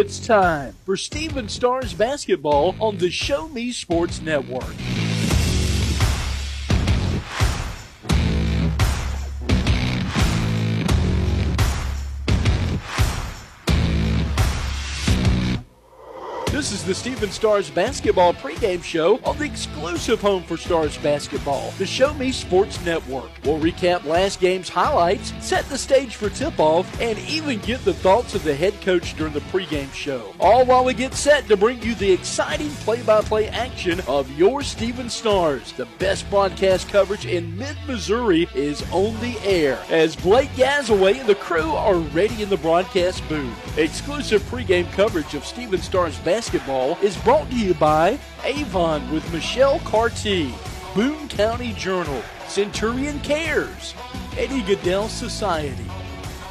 It's time for Stephens Stars basketball on the Show Me Sports Network. This is the Stephens Stars basketball pregame show on the exclusive home for Stars basketball, the Show Me Sports Network. We'll recap last game's highlights, set the stage for tip off, and even get the thoughts of the head coach during the pregame show. All while we get set to bring you the exciting play by play action of your Stephens Stars. The best broadcast coverage in mid Missouri is on the air as Blake Gazaway and the crew are ready in the broadcast booth. Exclusive pregame coverage of Stephens Stars basketball basketball is brought to you by Avon with Michelle Carty, Boone County Journal, Centurion Cares, Eddie Gaedel Society,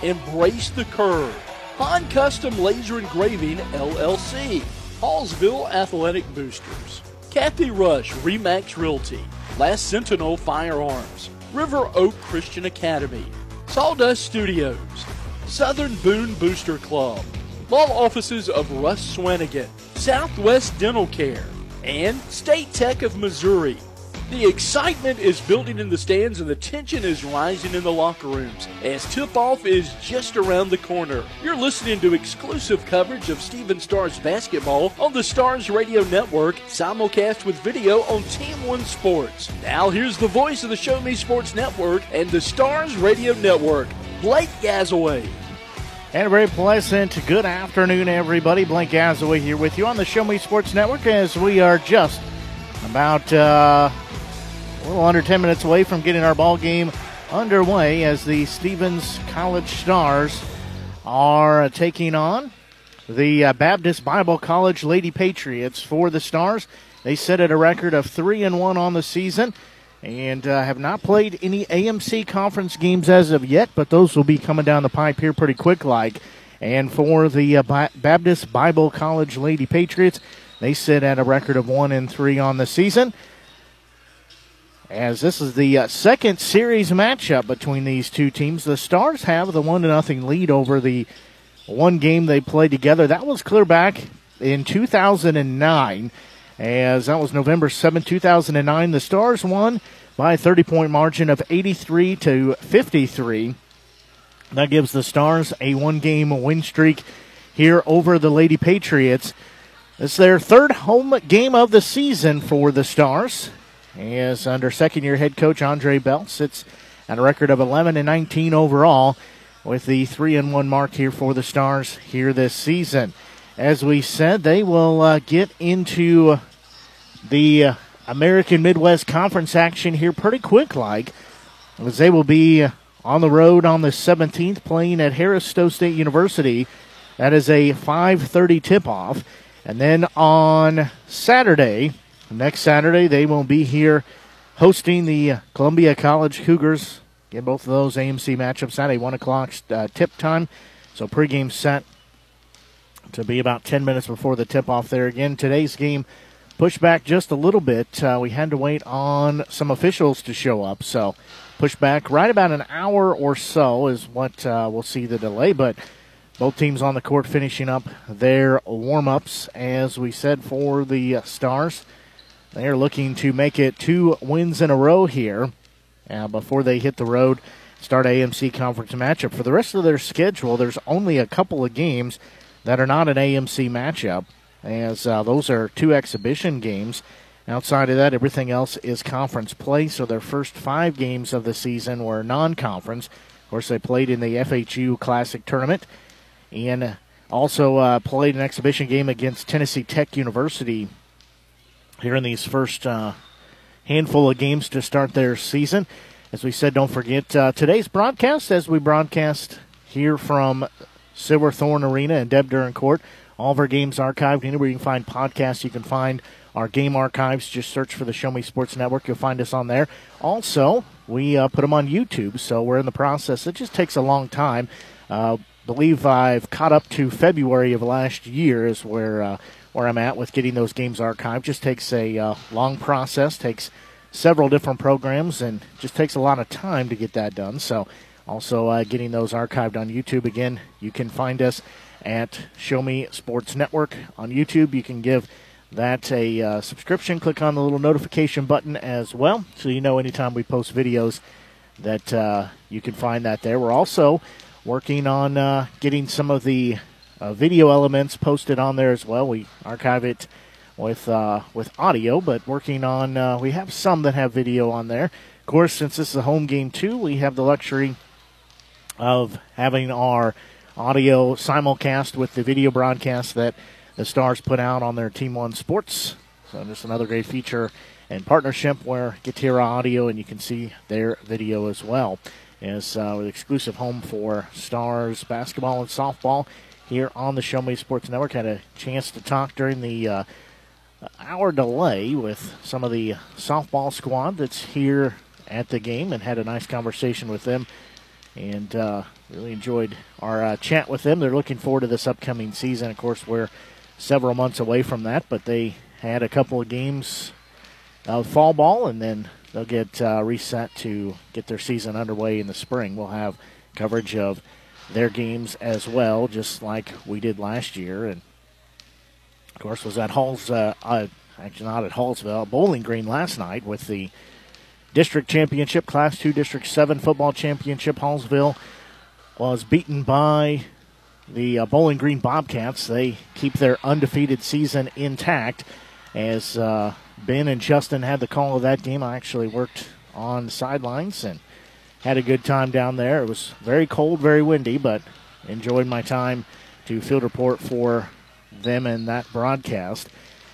Embrace the Curve, Han Custom Laser Engraving LLC, Hallsville Athletic Boosters, Kathy Rush Remax Realty, Last Sentinel Firearms, River Oak Christian Academy, Sawdust Studios, Southern Boone Booster Club, law offices of Russ Swanigan, Southwest Dental Care, and State Tech of Missouri. The excitement is building in the stands and the tension is rising in the locker rooms as tip off is just around the corner. You're listening to exclusive coverage of Stephens Stars basketball on the Stars Radio Network, simulcast with video on Team One Sports. Now, here's the voice of the Show Me Sports Network and the Stars Radio Network, Blake Gazaway. And a very pleasant good afternoon, everybody. Blake Gazaway here with you on the Show Me Sports Network as we are just about uh, a little under 10 minutes away from getting our ball game underway as the Stephens College Stars are taking on the uh, Baptist Bible College Lady Patriots for the Stars. They set at a record of 3 and 1 on the season and uh, have not played any AMC conference games as of yet, but those will be coming down the pipe here pretty quick like. And for the uh, Baptist Bible College Lady Patriots, they sit at a record of 1 and 3 on the season. As this is the uh, second series matchup between these two teams, the Stars have the 1 0 lead over the one game they played together. That was clear back in 2009 as that was November 7, 2009. The Stars won by a 30 point margin of 83 to 53. That gives the Stars a one game win streak here over the Lady Patriots. It's their third home game of the season for the Stars. As under second year head coach Andre Bell sits at a record of 11 and 19 overall with the 3 and 1 mark here for the Stars here this season as we said, they will uh, get into the American Midwest Conference action here pretty quick, like, as they will be on the road on the 17th playing at Harris Stowe State University. That is a 5:30 tip-off, and then on Saturday, next Saturday, they will be here hosting the Columbia College Cougars. Get both of those AMC matchups Saturday, one o'clock uh, tip time. So pregame set to be about 10 minutes before the tip off there. Again, today's game pushed back just a little bit. Uh, we had to wait on some officials to show up, so pushed back right about an hour or so is what uh, we'll see the delay. But both teams on the court finishing up their warm ups, as we said, for the Stars. They are looking to make it two wins in a row here uh, before they hit the road, start AMC conference matchup. For the rest of their schedule, there's only a couple of games that are not an AMC matchup, as uh, those are two exhibition games. Outside of that, everything else is conference play. So their first five games of the season were non conference. Of course, they played in the FHU Classic Tournament and also uh, played an exhibition game against Tennessee Tech University here in these first uh, handful of games to start their season. As we said, don't forget uh, today's broadcast as we broadcast here from Silverthorne Arena and Deb Duran Court. All of our games archived. Anywhere you can find podcasts, you can find our game archives. Just search for the Show Me Sports Network. You'll find us on there. Also, we uh, put them on YouTube, so we're in the process. It just takes a long time. Uh, believe I've caught up to February of last year is where uh, where I'm at with getting those games archived. Just takes a uh, long process. Takes several different programs and just takes a lot of time to get that done. So, also uh, getting those archived on YouTube. Again, you can find us at Show Me Sports Network on YouTube. You can give that a uh, subscription. Click on the little notification button as well, so you know anytime we post videos that uh, you can find that there. We're also working on uh, getting some of the uh, video elements posted on there as well. We archive it with uh, with audio, but working on we have some that have video on there. Of course, since this is a home game too, we have the luxury of having our audio simulcast with the video broadcast that the Stars put out on their Team One Sports. So just another great feature and partnership where hear audio and you can see their video as well. Is uh, exclusive home for Stars basketball and softball here on the Show Me Sports Network. Had a chance to talk during the uh, hour delay with some of the softball squad that's here at the game and had a nice conversation with them and uh, really enjoyed our uh, chat with them. They're looking forward to this upcoming season. Of course, we're several months away from that, but they had a couple of games of fall ball, and then they'll get uh, reset to get their season underway in the spring. We'll have coverage of their games as well, just like we did last year. And of course, was at Halls, uh, uh, actually not at Hallsville, Bowling Green last night with the district championship, Class Two District Seven football championship. Hallsville was beaten by the uh, Bowling Green Bobcats. They keep their undefeated season intact. As uh, Ben and Justin had the call of that game, I actually worked on the sidelines and had a good time down there. It was very cold, very windy, but enjoyed my time to field report for them in that broadcast.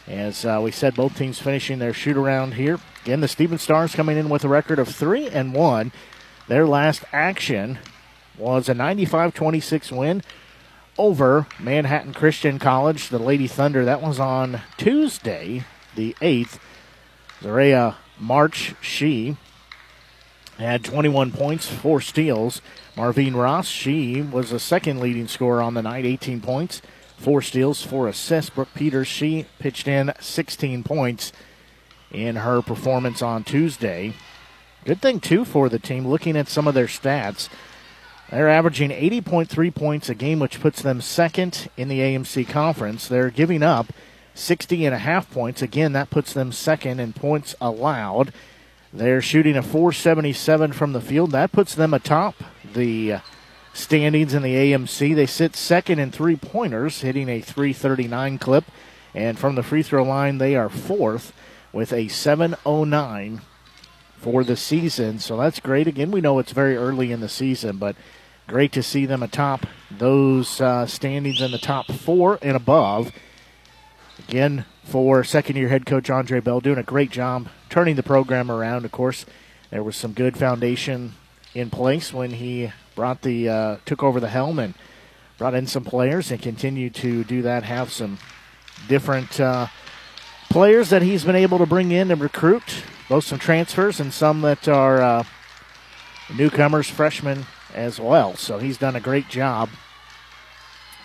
As uh, we said, both teams finishing their shoot around here. Again, the Stephens Stars coming in with a record of three and one. Their last action was a 95-26 win over Manhattan Christian College, the Lady Thunder. That was on Tuesday, the 8th. Zaria March, she had 21 points, four steals. Marvine Ross, she was the second leading scorer on the night, 18 points, four steals, four assists. Brooke Peters, she pitched in 16 points in her performance on Tuesday. Good thing, too, for the team, looking at some of their stats. They're averaging 80.3 points a game, which puts them second in the AMC conference. They're giving up 60 and a half points. Again, that puts them second in points allowed. They're shooting a 477 from the field. That puts them atop the standings in the AMC. They sit second in three pointers, hitting a 339 clip. And from the free throw line, they are fourth with a 709 for the season. So that's great. Again, we know it's very early in the season, but great to see them atop those uh, standings in the top four and above. Again, for second year head coach Andre Bell, doing a great job turning the program around. Of course, there was some good foundation in place when he brought the uh, took over the helm and brought in some players and continued to do that. Have some different uh, players that he's been able to bring in and recruit, both some transfers and some that are uh, newcomers, freshmen as well. So he's done a great job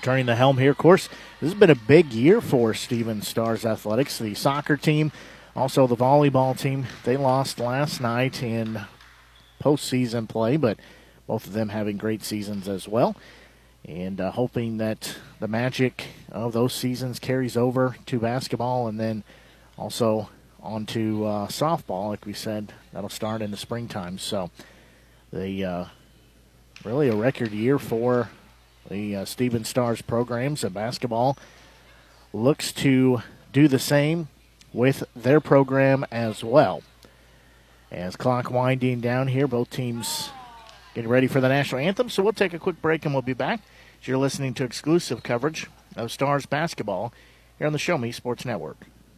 turning the helm here. Of course, this has been a big year for Stephens Stars Athletics. The soccer team also, the volleyball team, they lost last night in postseason play, but both of them having great seasons as well. And uh, hoping that the magic of those seasons carries over to basketball and then also onto uh, softball. Like we said, that'll start in the springtime. So, the uh, really a record year for the uh, Stephens Stars programs and basketball looks to do the same with their program as well. As clock winding down here, both teams getting ready for the national anthem. So we'll take a quick break and we'll be back. You're listening to exclusive coverage of Stars basketball here on the Show Me Sports Network.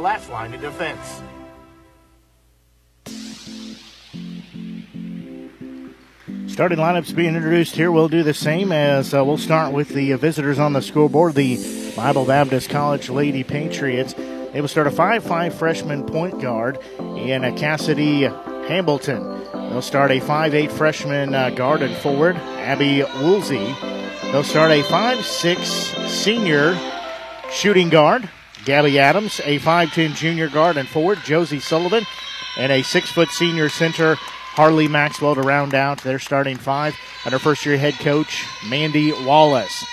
last line of defense. Starting lineups being introduced here. We'll do the same as uh, we'll start with the uh, visitors on the scoreboard. The Bible Baptist College Lady Patriots. They will start a 5-5 freshman point guard in uh, Cassidy Hamilton. They'll start a 5 8 freshman uh, guard and forward, Abby Woolsey. They'll start a 5 6 senior shooting guard, Gabby Adams, a 5'10 junior guard and forward, Josie Sullivan, and a 6 foot senior center, Harley Maxwell, to round out their starting five under first year head coach, Mandy Wallace.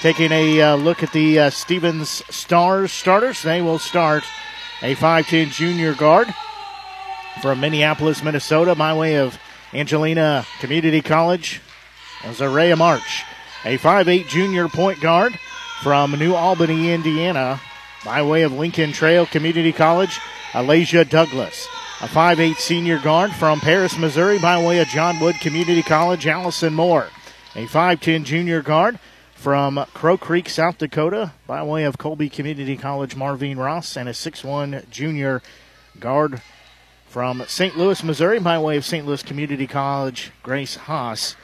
Taking a uh, look at the uh, Stephens Stars starters, they will start a 5'10 junior guard from Minneapolis, Minnesota, by way of Angelina Community College, Zaria March. A 5'8 junior point guard from New Albany, Indiana, by way of Lincoln Trail Community College, Alasia Douglas. A 5'8 senior guard from Paris, Missouri, by way of John Wood Community College, Allison Moore. A 5'10 junior guard from Crow Creek, South Dakota, by way of Colby Community College, Marvine Ross, and a 6'1 junior guard from St. Louis, Missouri, by way of St. Louis Community College, Grace Haas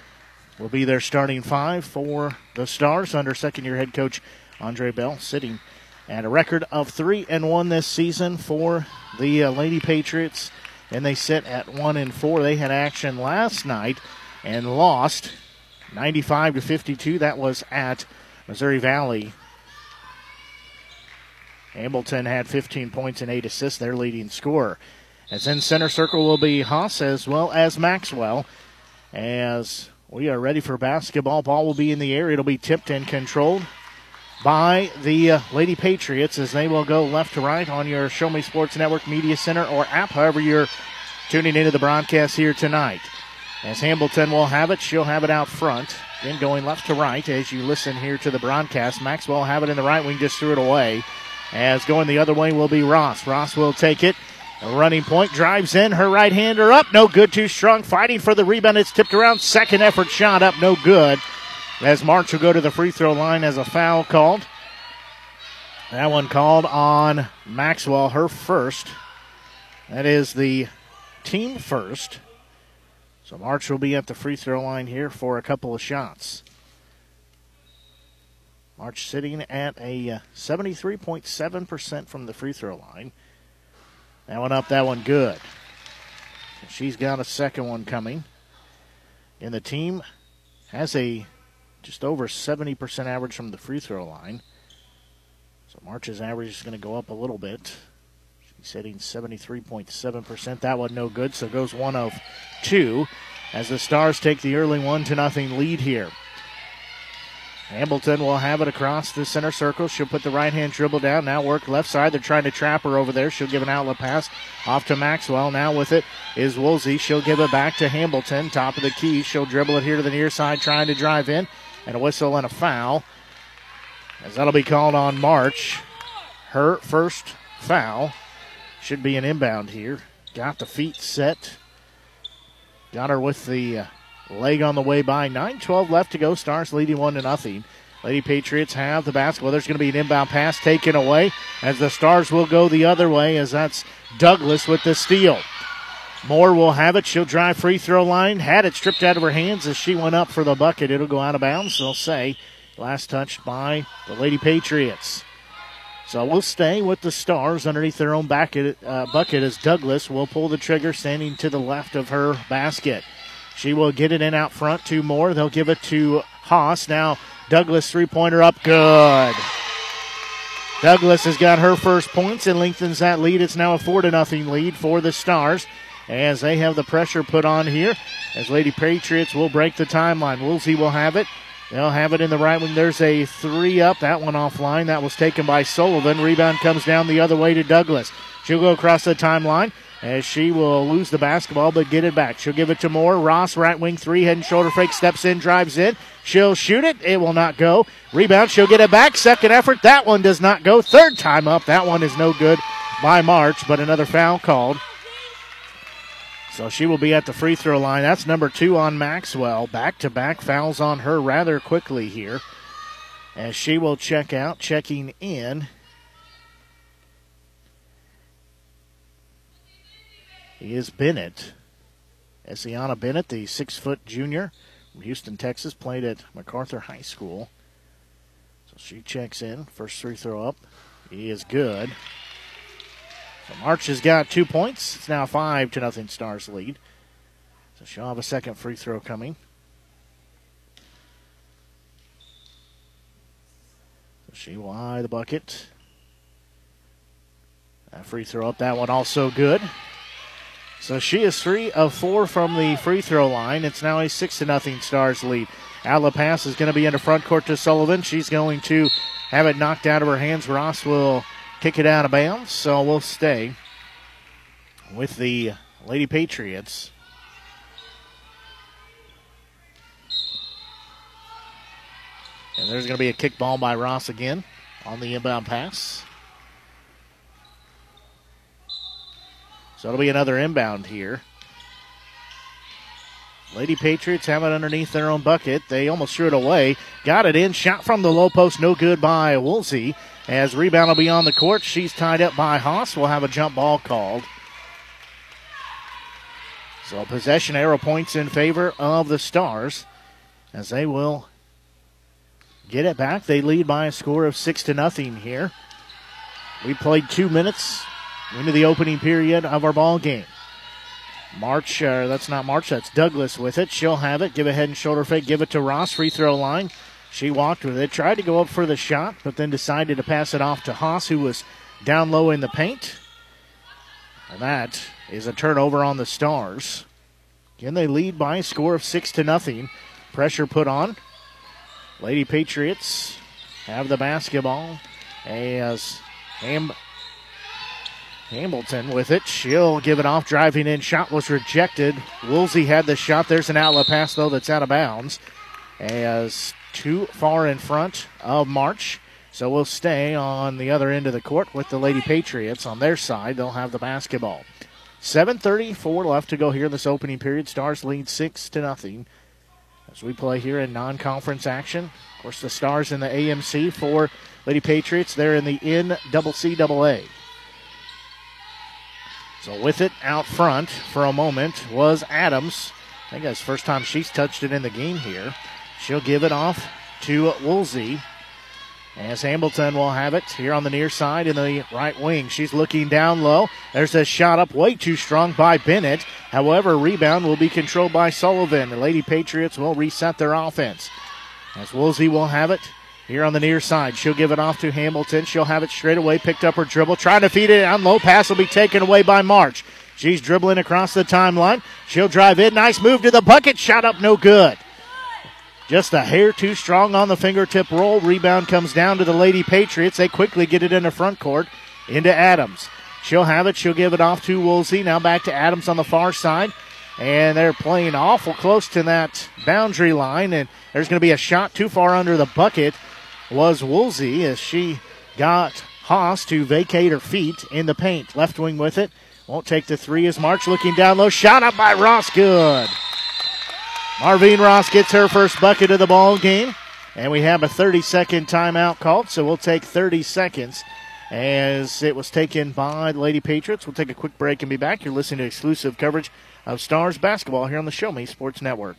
will be their starting five for the Stars under second year head coach Andre Bell, sitting at a record of three and one this season for the uh, Lady Patriots, and they sit at one and four. They had action last night and lost 95 to 52. That was at Missouri Valley. Hamilton had 15 points and eight assists, their leading scorer. As in center circle will be Haas as well as Maxwell. As we are ready for basketball, ball will be in the air. It'll be tipped and controlled by the uh, Lady Patriots as they will go left to right on your Show Me Sports Network Media Center or app, however you're tuning into the broadcast here tonight. As Hamilton will have it, she'll have it out front. Then going left to right as you listen here to the broadcast. Maxwell have it in the right wing, just threw it away. As going the other way will be Ross. Ross will take it. A running point drives in, her right hander up, no good, too strong. Fighting for the rebound, it's tipped around. Second effort shot up, no good as March will go to the free throw line as a foul called. That one called on Maxwell, her first. That is the team first. So March will be at the free throw line here for a couple of shots. March sitting at a 73.7% uh, from the free throw line. That one up, that one good. She's got a second one coming. And the team has a just over 70% average from the free throw line. So March's average is going to go up a little bit. She's hitting 73.7%. That one no good, so goes one of two as the Stars take the early one to nothing lead here. Hamilton will have it across the center circle. She'll put the right hand dribble down. Now work left side. They're trying to trap her over there. She'll give an outlet pass off to Maxwell. Now with it is Woolsey. She'll give it back to Hamilton. Top of the key. She'll dribble it here to the near side, trying to drive in. And a whistle and a foul. As that'll be called on March. Her first foul. Should be an inbound here. Got the feet set. Got her with the uh, leg on the way by. 9 12 left to go. Stars leading 1 to nothing. Lady Patriots have the basketball. There's going to be an inbound pass taken away as the Stars will go the other way as that's Douglas with the steal. Moore will have it. She'll drive free throw line. Had it stripped out of her hands as she went up for the bucket. It'll go out of bounds. They'll say last touched by the Lady Patriots. So we'll stay with the Stars underneath their own bucket, uh, bucket as Douglas will pull the trigger standing to the left of her basket. She will get it in out front to Moore. They'll give it to Haas. Now Douglas three pointer up good. Douglas has got her first points and lengthens that lead. It's now a four to nothing lead for the Stars as they have the pressure put on here. As Lady Patriots will break the timeline. Woolsey will have it. They'll have it in the right wing. There's a three up. That one offline. That was taken by Sullivan. Rebound comes down the other way to Douglas. She'll go across the timeline as she will lose the basketball but get it back. She'll give it to Moore. Ross, right wing three, head and shoulder fake, steps in, drives in. She'll shoot it. It will not go. Rebound. She'll get it back. Second effort. That one does not go. Third time up. That one is no good by March, but another foul called. So she will be at the free throw line. That's number two on Maxwell. Back to back fouls on her rather quickly here. As she will check out, checking in. He is Bennett. Essiana Bennett, the six foot junior from Houston, Texas, played at MacArthur High School. So she checks in. First free throw up. He is good. March has got two points. It's now five to nothing Stars lead. So she'll have a second free throw coming. So she will eye the bucket. That free throw up, that one also good. So she is three of four from the free throw line. It's now a six to nothing Stars lead. Outlet pass is going to be in the front court to Sullivan. She's going to have it knocked out of her hands. Ross will kick it out of bounds, so we'll stay with the Lady Patriots. And there's going to be a kick ball by Ross again on the inbound pass. So it'll be another inbound here. Lady Patriots have it underneath their own bucket. They almost threw it away. Got it in. Shot from the low post. No good by Woolsey. As rebound will be on the court. She's tied up by Haas. We'll have a jump ball called. So possession arrow points in favor of the Stars as they will get it back. They lead by a score of six to nothing here. We played two minutes into the opening period of our ball game. March, uh, that's not March, that's Douglas with it. She'll have it. Give a head and shoulder fake. Give it to Ross. Free throw line. She walked with it. Tried to go up for the shot, but then decided to pass it off to Haas, who was down low in the paint. And that is a turnover on the Stars. Again, they lead by a score of six to nothing. Pressure put on. Lady Patriots have the basketball as Ham- Hamilton with it. She'll give it off. Driving in. Shot was rejected. Woolsey had the shot. There's an outlet pass, though, that's out of bounds. As too far in front of March. So we'll stay on the other end of the court with the Lady Patriots on their side. They'll have the basketball. 7:34 left to go here in this opening period. Stars lead six to nothing as we play here in non-conference action. Of course, the Stars in the AMC for Lady Patriots. They're in the NCCAA. So with it out front for a moment was Adams. I think that's the first time she's touched it in the game here. She'll give it off to Woolsey. As Hamilton will have it here on the near side in the right wing. She's looking down low. There's a shot up way too strong by Bennett. However, rebound will be controlled by Sullivan. The Lady Patriots will reset their offense. As Woolsey will have it here on the near side. She'll give it off to Hamilton. She'll have it straight away. Picked up her dribble. Trying to feed it down low. Pass will be taken away by March. She's dribbling across the timeline. She'll drive in. Nice move to the bucket. Shot up, no good. Just a hair too strong on the fingertip roll. Rebound comes down to the Lady Patriots. They quickly get it into front court into Adams. She'll have it. She'll give it off to Woolsey. Now back to Adams on the far side. And they're playing awful close to that boundary line. And there's going to be a shot too far under the bucket. Was Woolsey as she got Haas to vacate her feet in the paint. Left wing with it. Won't take the three as March looking down low. Shot up by Ross. Good. Marvine Ross gets her first bucket of the ball game. And we have a 30 second timeout called, so we'll take 30 seconds as it was taken by the Lady Patriots. We'll take a quick break and be back. You're listening to exclusive coverage of Stars basketball here on the Show Me Sports Network.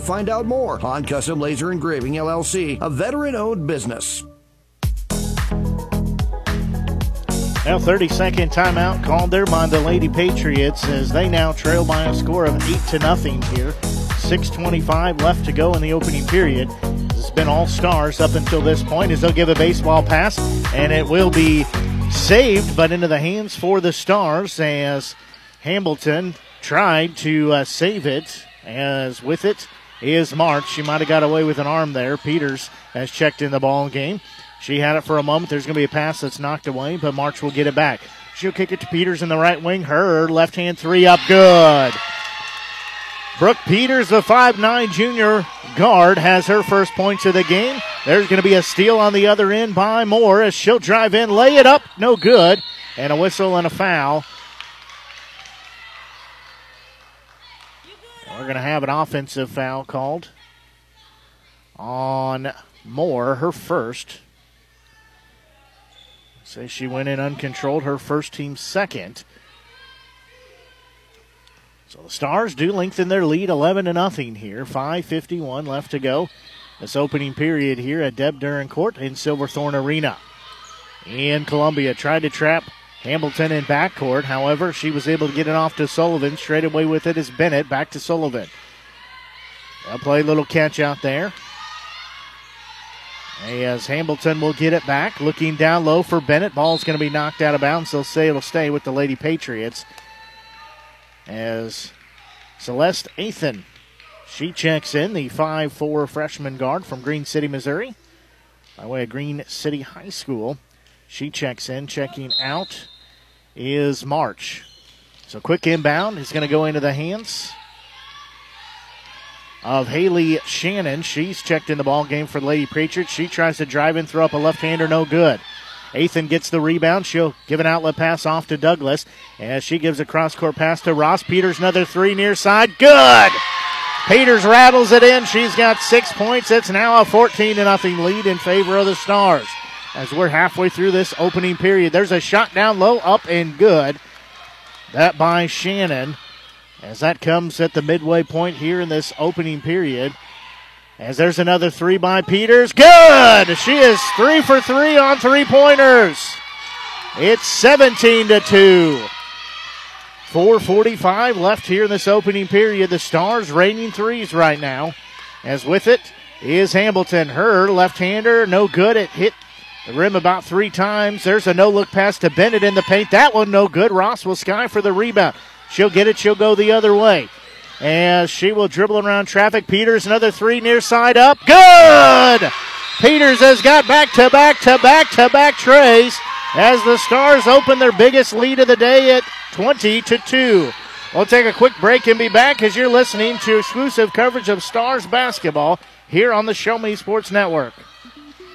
find out more. on Custom Laser Engraving LLC, a veteran owned business. Now, 30 second timeout called there by the Lady Patriots as they now trail by a score of 8 to nothing here. 6.25 left to go in the opening period. It's been all stars up until this point as they'll give a baseball pass, and it will be saved, but into the hands for the Stars as Hamilton tried to uh, save it. As with it is March. She might have got away with an arm there. Peters has checked in the ball game. She had it for a moment. There's going to be a pass that's knocked away, but March will get it back. She'll kick it to Peters in the right wing. Her left hand three up good. Brooke Peters, the 5'9 junior guard, has her first points of the game. There's going to be a steal on the other end by Moore as she'll drive in, lay it up, no good, and a whistle and a foul. We're going to have an offensive foul called on Moore, her first. Say she went in uncontrolled, her first team second. So the Stars do lengthen their lead 11 to nothing here. 5:51 left to go. This opening period here at Deb Duran Court in Silverthorne Arena. And Columbia tried to trap Hamilton in backcourt. However, she was able to get it off to Sullivan. Straight away with it is Bennett. Back to Sullivan. They'll play a little catch out there. As Hamilton will get it back. Looking down low for Bennett. Ball's going to be knocked out of bounds. They'll say it'll stay with the Lady Patriots. As Celeste Athan, she checks in, the 5'4 freshman guard from Green City, Missouri, by way of Green City High School. She checks in. Checking out is March. So quick inbound is going to go into the hands of Haley Shannon. She's checked in the ball game for Lady Patriots. She tries to drive in, throw up a left hander, no good. Athan gets the rebound. She'll give an outlet pass off to Douglas as she gives a cross court pass to Ross. Peters another three near side. Good. Peters rattles it in. She's got six points. It's now a 14 to nothing lead in favor of the Stars. As we're halfway through this opening period, there's a shot down low, up and good. That by Shannon. As that comes at the midway point here in this opening period. As there's another three by Peters. Good! She is three for three on three pointers. It's 17 to 2. 4.45 left here in this opening period. The Stars raining threes right now. As with it is Hamilton. Her left hander, no good. It hit the rim about three times. There's a no look pass to Bennett in the paint. That one no good. Ross will sky for the rebound. She'll get it. She'll go the other way. As she will dribble around traffic. Peters, another three near side up. Good! Peters has got back to back to back to back treys as the Stars open their biggest lead of the day at 20 to 2. We'll take a quick break and be back as you're listening to exclusive coverage of Stars basketball here on the Show Me Sports Network.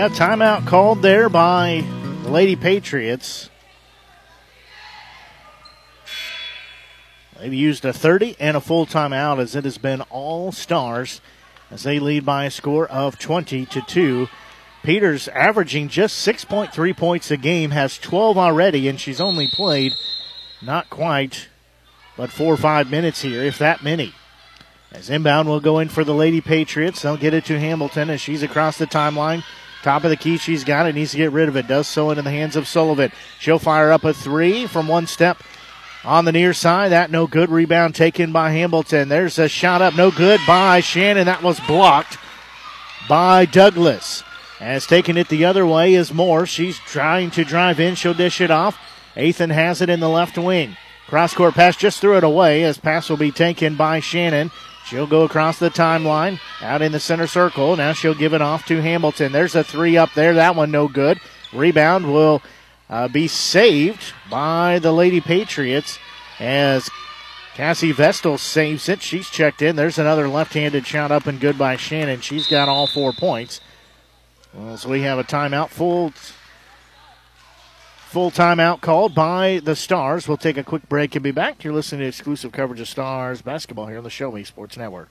Yeah, timeout called there by the Lady Patriots. They've used a 30 and a full timeout as it has been all stars as they lead by a score of 20 to 2. Peters averaging just 6.3 points a game, has 12 already, and she's only played not quite, but four or five minutes here, if that many. As inbound will go in for the Lady Patriots. They'll get it to Hamilton as she's across the timeline. Top of the key, she's got it, needs to get rid of it. Does so into the hands of Sullivan. She'll fire up a three from one step on the near side. That no good. Rebound taken by Hamilton. There's a shot up, no good by Shannon. That was blocked by Douglas. As taking it the other way is Moore. She's trying to drive in. She'll dish it off. Ethan has it in the left wing. Cross court pass just threw it away as pass will be taken by Shannon. She'll go across the timeline out in the center circle. Now she'll give it off to Hamilton. There's a three up there. That one no good. Rebound will uh, be saved by the Lady Patriots as Cassie Vestal saves it. She's checked in. There's another left handed shot up and good by Shannon. She's got all four points. Well, so we have a timeout, full full timeout called by the Stars. We'll take a quick break and be back. You're listening to exclusive coverage of Stars basketball here on the Show Me Sports Network.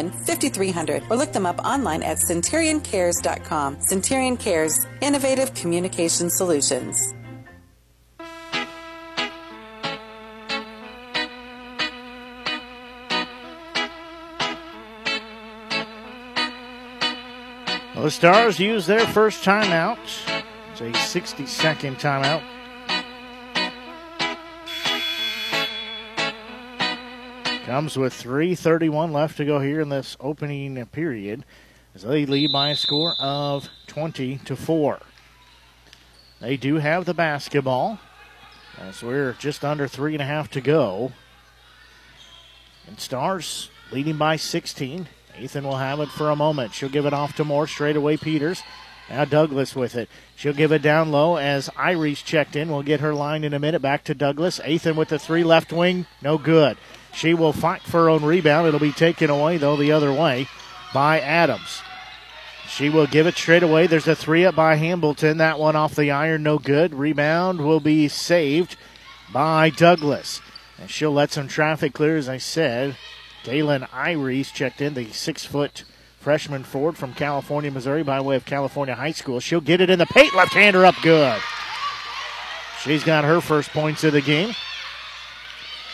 5300 or look them up online at centurioncares.com. Centurion Cares, innovative communication solutions. The Stars use their first timeout. It's a 60 second timeout. Comes with 3.31 left to go here in this opening period as they lead by a score of 20 to 4. They do have the basketball as we're just under three and a half to go. And Stars leading by 16. Ethan will have it for a moment. She'll give it off to Moore. Straight away, Peters. Now Douglas with it. She'll give it down low as Iris checked in. We'll get her line in a minute. Back to Douglas. Ethan with the three left wing. No good. She will fight for her own rebound. It'll be taken away, though, the other way by Adams. She will give it straight away. There's a three up by Hamilton. That one off the iron, no good. Rebound will be saved by Douglas. And she'll let some traffic clear, as I said. Galen Iries checked in, the six foot freshman forward from California, Missouri, by way of California High School. She'll get it in the paint, left hander up good. She's got her first points of the game.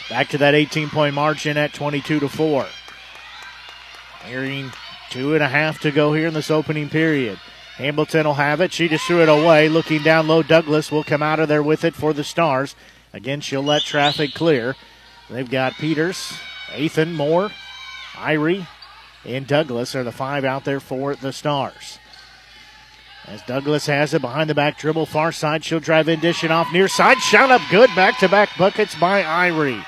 Back to that 18 point margin at 22 to 4. Hearing two and a half to go here in this opening period. Hamilton will have it. She just threw it away. Looking down low, Douglas will come out of there with it for the Stars. Again, she'll let traffic clear. They've got Peters, Ethan, Moore, Irie, and Douglas are the five out there for the Stars. As Douglas has it behind the back dribble, far side, she'll drive in, dish it off near side, shot up good, back to back buckets by Irie.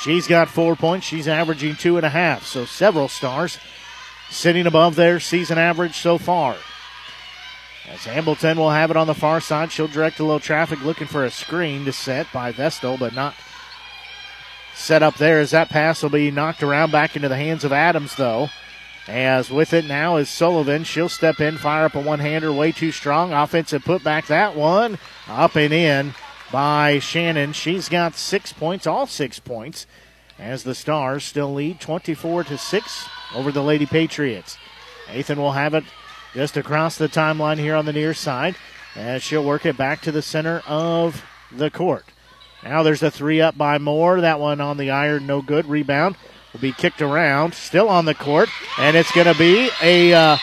She's got four points. She's averaging two and a half. So several stars sitting above their season average so far. As Hamilton will have it on the far side, she'll direct a little traffic looking for a screen to set by Vestal, but not set up there as that pass will be knocked around back into the hands of Adams, though. As with it now is Sullivan. She'll step in, fire up a one hander, way too strong. Offensive putback, that one up and in by Shannon. She's got six points, all six points, as the Stars still lead 24 to 6 over the Lady Patriots. Nathan will have it just across the timeline here on the near side as she'll work it back to the center of the court. Now there's a three up by Moore. That one on the iron, no good. Rebound will be kicked around, still on the court, and it's going to be a uh,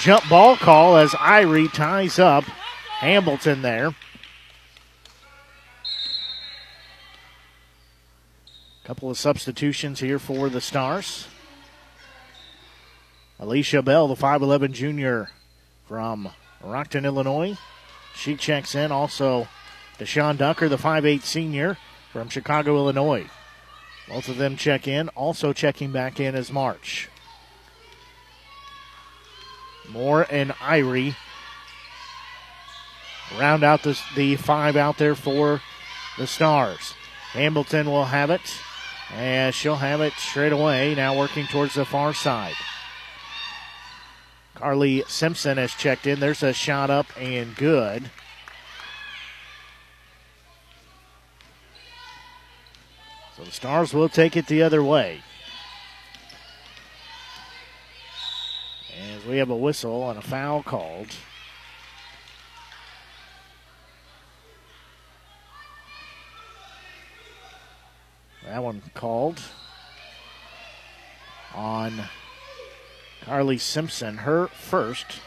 jump ball call as Irie ties up Hamilton there. Couple of substitutions here for the Stars. Alicia Bell, the 5'11 junior from Rockton, Illinois. She checks in. Also, Deshaun Ducker, the 5'8 senior from Chicago, Illinois. Both of them check in. Also checking back in is March. Moore and Irie round out the, the five out there for the Stars. Hamilton will have it, and she'll have it straight away. Now working towards the far side. Carly Simpson has checked in. There's a shot up and good. So the Stars will take it the other way. As we have a whistle and a foul called. That one called on Carly Simpson. Her first,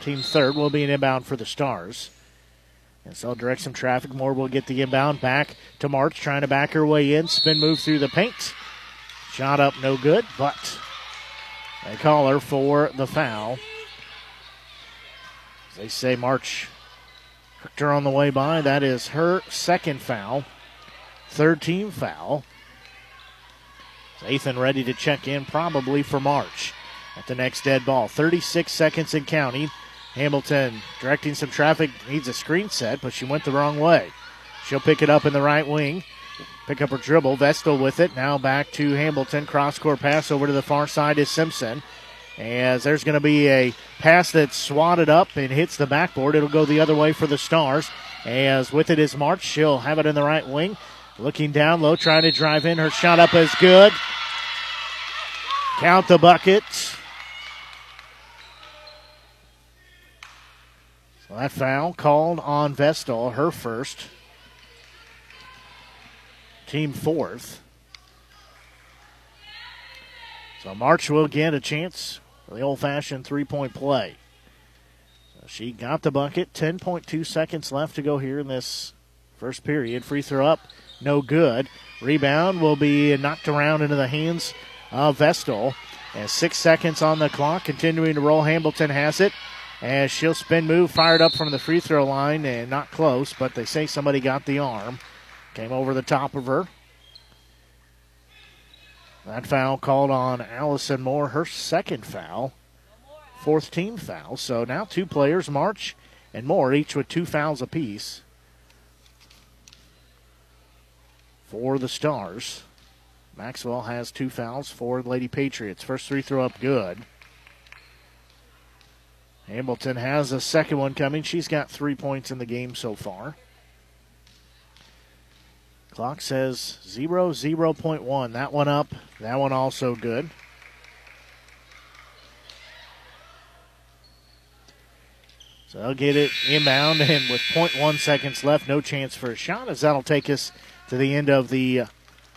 team third, will be an inbound for the Stars. And so direct some traffic. Moore will get the inbound back to March, trying to back her way in. Spin move through the paint. Shot up, no good, but they call her for the foul. They say March hooked her on the way by. That is her second foul, third team foul. Ethan ready to check in, probably for March at the next dead ball. 36 seconds in counting. Hamilton directing some traffic, needs a screen set, but she went the wrong way. She'll pick it up in the right wing. Pick up her dribble. Vestal with it. Now back to Hamilton. Cross court pass over to the far side is Simpson. As there's going to be a pass that's swatted up and hits the backboard. It'll go the other way for the Stars. As with it is March. She'll have it in the right wing. Looking down low, trying to drive in. Her shot up is good. Count the bucket. So that foul called on Vestal, her first. Team fourth. So March will get a chance for the old fashioned three point play. So she got the bucket. 10.2 seconds left to go here in this first period. Free throw up, no good. Rebound will be knocked around into the hands of Vestal. And six seconds on the clock, continuing to roll. Hamilton has it. As she'll spin move, fired up from the free throw line, and not close, but they say somebody got the arm. Came over the top of her. That foul called on Allison Moore, her second foul, fourth team foul. So now two players, March and Moore, each with two fouls apiece for the Stars. Maxwell has two fouls for Lady Patriots. First three throw up good. Hamilton has a second one coming. She's got three points in the game so far. Clock says 0 0.1. That one up. That one also good. So they'll get it inbound, and with 0.1 seconds left, no chance for a shot, as that'll take us to the end of the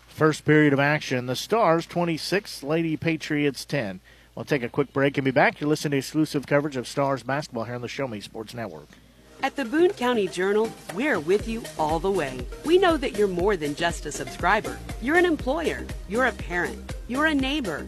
first period of action. The Stars 26, Lady Patriots 10. We'll take a quick break and be back. You're listening to exclusive coverage of Stars basketball here on the Show Me Sports Network. At the Boone County Journal, we're with you all the way. We know that you're more than just a subscriber. You're an employer, you're a parent, you're a neighbor.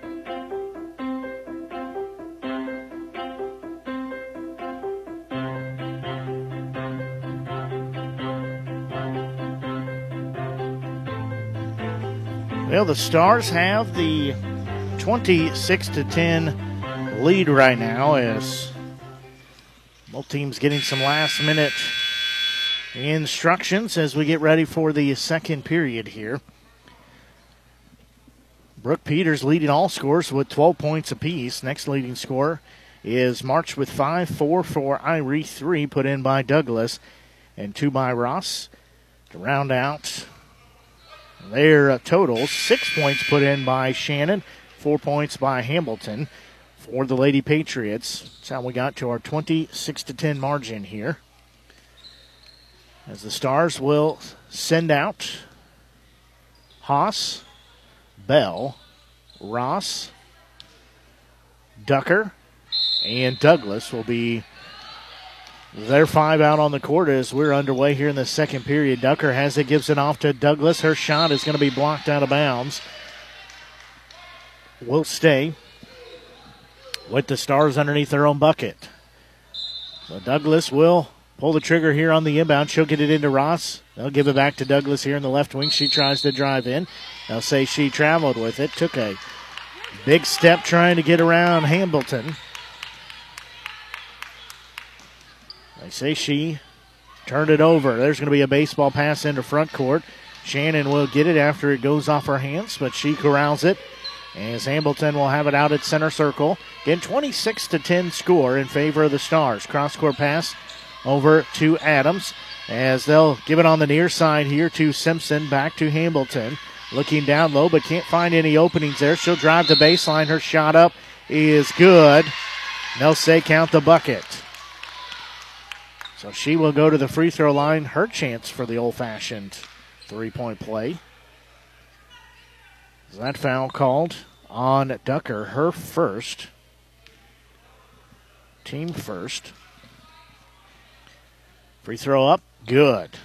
Well, the Stars have the 26 to 10 lead right now as both teams getting some last minute instructions as we get ready for the second period here. Brooke Peters leading all scores with 12 points apiece. Next leading scorer is March with 5 4 for Irie, 3 put in by Douglas, and 2 by Ross. To round out their uh, totals, 6 points put in by Shannon, 4 points by Hamilton for the Lady Patriots. That's how we got to our 26 to 10 margin here. As the Stars will send out Haas, Bell, Ross, Ducker, and Douglas will be their five out on the court as we're underway here in the second period. Ducker has it, gives it off to Douglas. Her shot is going to be blocked out of bounds. Will stay with the Stars underneath their own bucket. So Douglas will pull the trigger here on the inbound. She'll get it into Ross. They'll give it back to Douglas here in the left wing. She tries to drive in. They'll say she traveled with it. Took a big step trying to get around Hamilton. They say she turned it over. There's going to be a baseball pass into front court. Shannon will get it after it goes off her hands, but she corrals it. As Hamilton will have it out at center circle. Again, 26 to 10 score in favor of the Stars. Cross court pass over to Adams as they'll give it on the near side here to Simpson. Back to Hamilton. Looking down low, but can't find any openings there. She'll drive the baseline. Her shot up is good. They'll say count the bucket. So she will go to the free throw line. Her chance for the old fashioned three point play. Is that foul called on Ducker? Her first. Team first. Free throw up. Good.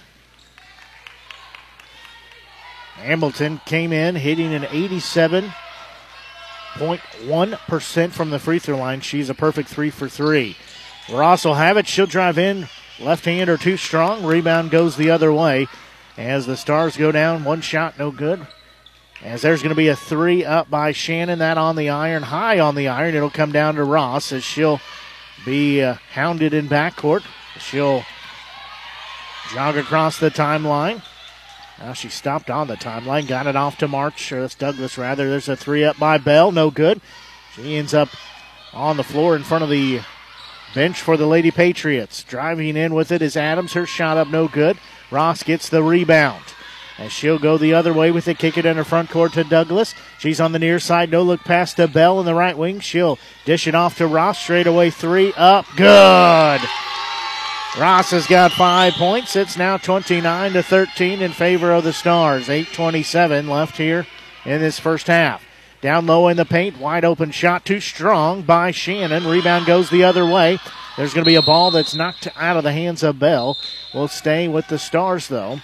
Hamilton came in hitting an 87.1% from the free throw line. She's a perfect three for three. Ross will have it. She'll drive in. Left hand or too strong. Rebound goes the other way as the Stars go down. One shot, no good. As there's going to be a three up by Shannon, that on the iron, high on the iron. It'll come down to Ross as she'll be uh, hounded in backcourt. She'll jog across the timeline. Now she stopped on the timeline, got it off to March, or that's Douglas rather. There's a three up by Bell, no good. She ends up on the floor in front of the bench for the Lady Patriots. Driving in with it is Adams. Her shot up, no good. Ross gets the rebound. And she'll go the other way with it, kick it in her front court to Douglas. She's on the near side, no look pass to Bell in the right wing. She'll dish it off to Ross, straight away three up, good. Ross has got five points. It's now 29 to 13 in favor of the Stars. 8:27 left here in this first half. Down low in the paint, wide open shot, too strong by Shannon. Rebound goes the other way. There's going to be a ball that's knocked out of the hands of Bell. We'll stay with the Stars though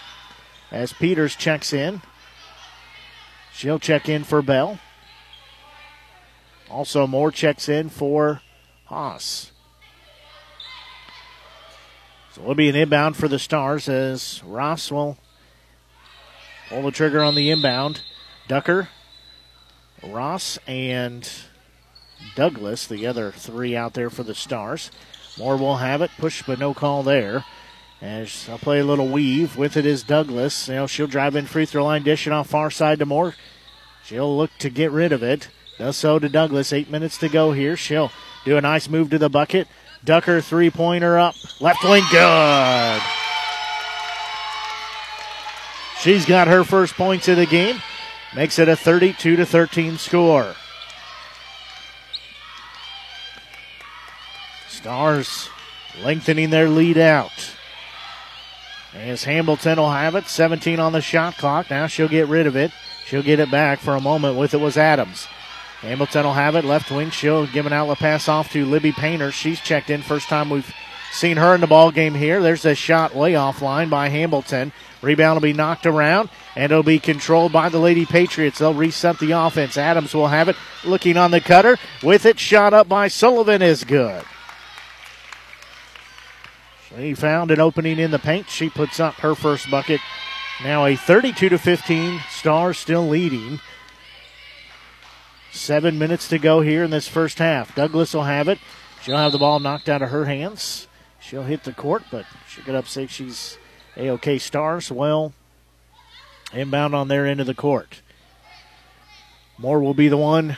as Peters checks in. She'll check in for Bell. Also, Moore checks in for Haas. So it'll be an inbound for the Stars as Ross will pull the trigger on the inbound. Ducker, Ross, and Douglas, the other three out there for the Stars. Moore will have it. Push, but no call there. As I'll play a little weave. With it is Douglas. You know, she'll drive in free throw line, dish it off far side to Moore. She'll look to get rid of it. Does so to Douglas. Eight minutes to go here. She'll do a nice move to the bucket. Ducker three pointer up. Left wing good. She's got her first points of the game. Makes it a 32 to 13 score. Stars lengthening their lead out. As Hamilton will have it, 17 on the shot clock. Now she'll get rid of it. She'll get it back for a moment with it was Adams. Hamilton will have it, left wing. She'll give an outlet pass off to Libby Painter. She's checked in. First time we've seen her in the ball game here. There's a shot layoff line by Hamilton. Rebound will be knocked around, and it'll be controlled by the Lady Patriots. They'll reset the offense. Adams will have it, looking on the cutter. With it, shot up by Sullivan is good. She found an opening in the paint. She puts up her first bucket now a 32 to 15. Stars still leading. Seven minutes to go here in this first half. Douglas will have it. She'll have the ball knocked out of her hands. She'll hit the court, but she'll get up say she's a okay. Stars well inbound on their end of the court. Moore will be the one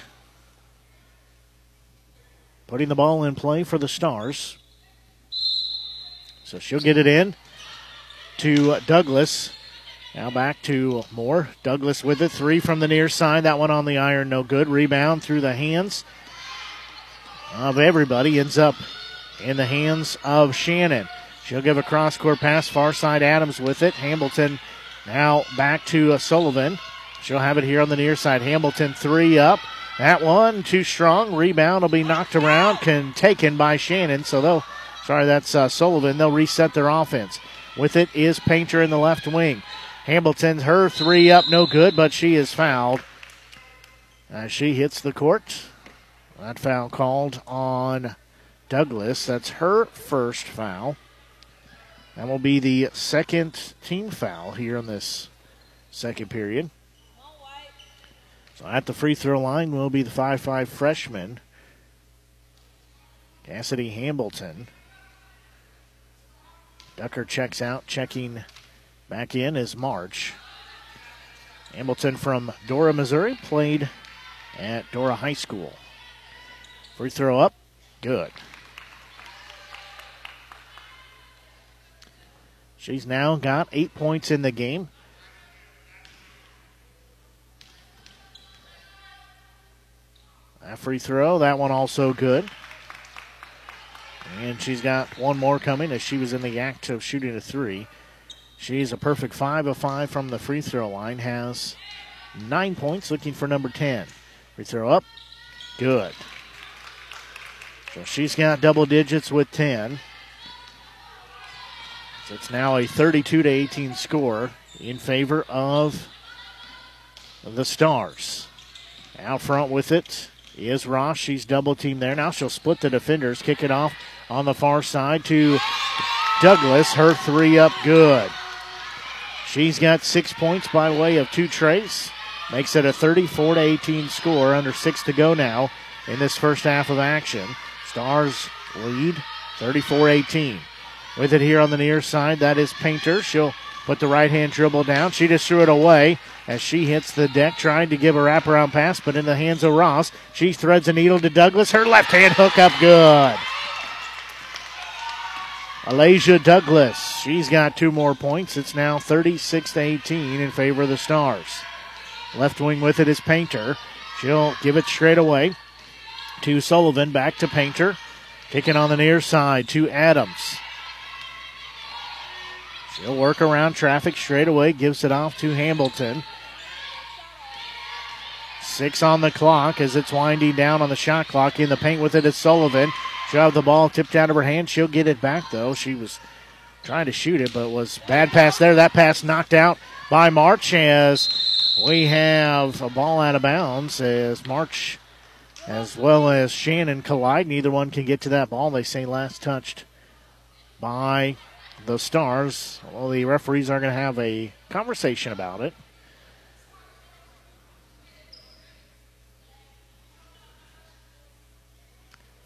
putting the ball in play for the Stars. So she'll get it in to Douglas. Now back to Moore. Douglas with it. Three from the near side. That one on the iron, no good. Rebound through the hands of everybody. Ends up in the hands of Shannon. She'll give a cross court pass. Far side Adams with it. Hamilton now back to uh, Sullivan. She'll have it here on the near side. Hamilton three up. That one too strong. Rebound will be knocked around, can taken by Shannon. So they'll, sorry, that's uh, Sullivan. They'll reset their offense. With it is Painter in the left wing. Hamilton's her three up, no good, but she is fouled. As she hits the court. That foul called on Douglas. That's her first foul. That will be the second team foul here in this second period. So at the free throw line will be the 5 5 freshman, Cassidy Hamilton. Ducker checks out, checking back in is March. Hamilton from Dora, Missouri, played at Dora High School. Free throw up, good. She's now got eight points in the game. That free throw, that one also good. And she's got one more coming as she was in the act of shooting a three. She's a perfect five of five from the free throw line, has nine points, looking for number 10. Free throw up, good. So she's got double digits with 10. It's now a 32 to 18 score in favor of the Stars. Out front with it is Ross. She's double teamed there. Now she'll split the defenders, kick it off on the far side to Douglas. Her three up good. She's got six points by way of two treys. Makes it a 34 to 18 score. Under six to go now in this first half of action. Stars lead 34 18. With it here on the near side, that is Painter. She'll put the right hand dribble down. She just threw it away as she hits the deck, trying to give a wraparound pass, but in the hands of Ross. She threads a needle to Douglas. Her left hand hook up good. Alasia Douglas. She's got two more points. It's now 36 to 18 in favor of the Stars. Left wing with it is Painter. She'll give it straight away to Sullivan. Back to Painter. Kicking on the near side to Adams. She'll work around traffic straight away, gives it off to Hamilton. Six on the clock as it's winding down on the shot clock. In the paint with it is Sullivan. She'll have the ball tipped out of her hand. She'll get it back though. She was trying to shoot it, but was bad pass there. That pass knocked out by March as we have a ball out of bounds as March as well as Shannon collide. Neither one can get to that ball. They say last touched by the Stars. Well, the referees are going to have a conversation about it.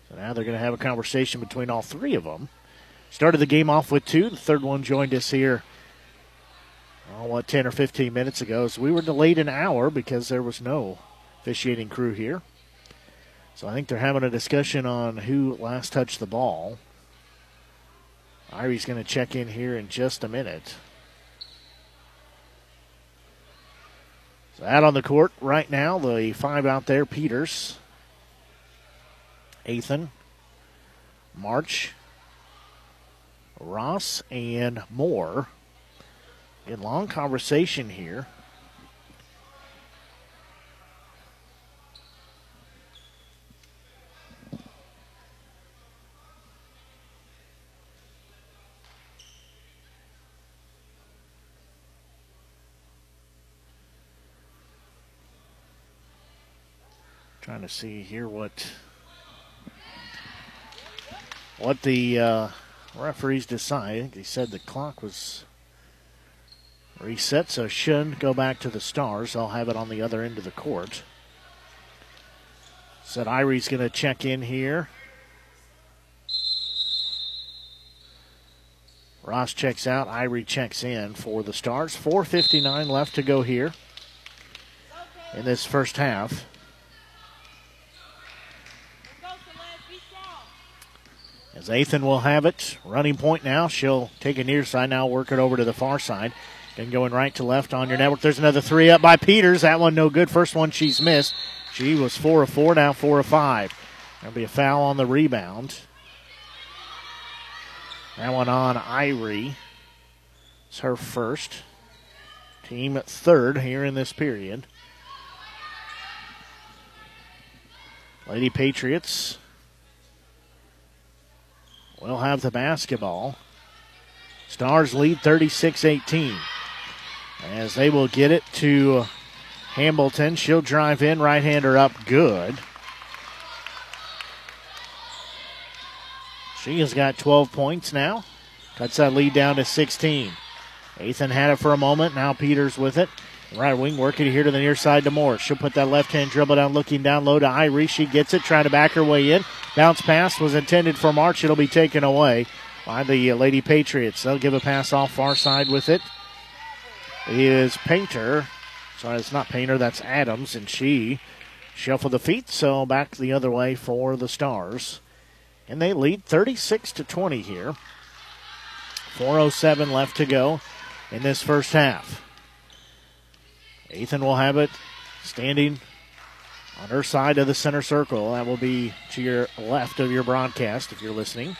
So now they're going to have a conversation between all three of them. Started the game off with two. The third one joined us here, oh, what, 10 or 15 minutes ago. So we were delayed an hour because there was no officiating crew here. So I think they're having a discussion on who last touched the ball. Irie's going to check in here in just a minute. So out on the court right now, the five out there Peters, Ethan, March, Ross, and Moore. In long conversation here. Trying to see here what what the uh, referees decide. I think they said the clock was Reset, so should go back to the Stars. I'll have it on the other end of the court. Said Irie's going to check in here. Ross checks out. Irie checks in for the Stars. 4.59 left to go here in this first half. As Athan will have it, running point now. She'll take a near side now, work it over to the far side. And going right to left on your network. There's another three up by Peters. That one no good. First one she's missed. She was four of four, now four of five. There'll be a foul on the rebound. That one on Irie. It's her first. Team third here in this period. Lady Patriots will have the basketball. Stars lead 36 18 as they will get it to Hamilton. She'll drive in, right hander up, good. She has got 12 points now. Cuts that lead down to 16. Athan had it for a moment. Now Peters with it. Right wing working here to the near side to Moore. She'll put that left hand dribble down, looking down low to Irie. She gets it, trying to back her way in. Bounce pass was intended for March. It'll be taken away by the uh, Lady Patriots. They'll give a pass off far side with it. Is Painter. Sorry, it's not Painter, that's Adams, and she shuffled the feet, so back the other way for the Stars. And they lead 36 to 20 here. 4.07 left to go in this first half. Ethan will have it standing on her side of the center circle. That will be to your left of your broadcast if you're listening.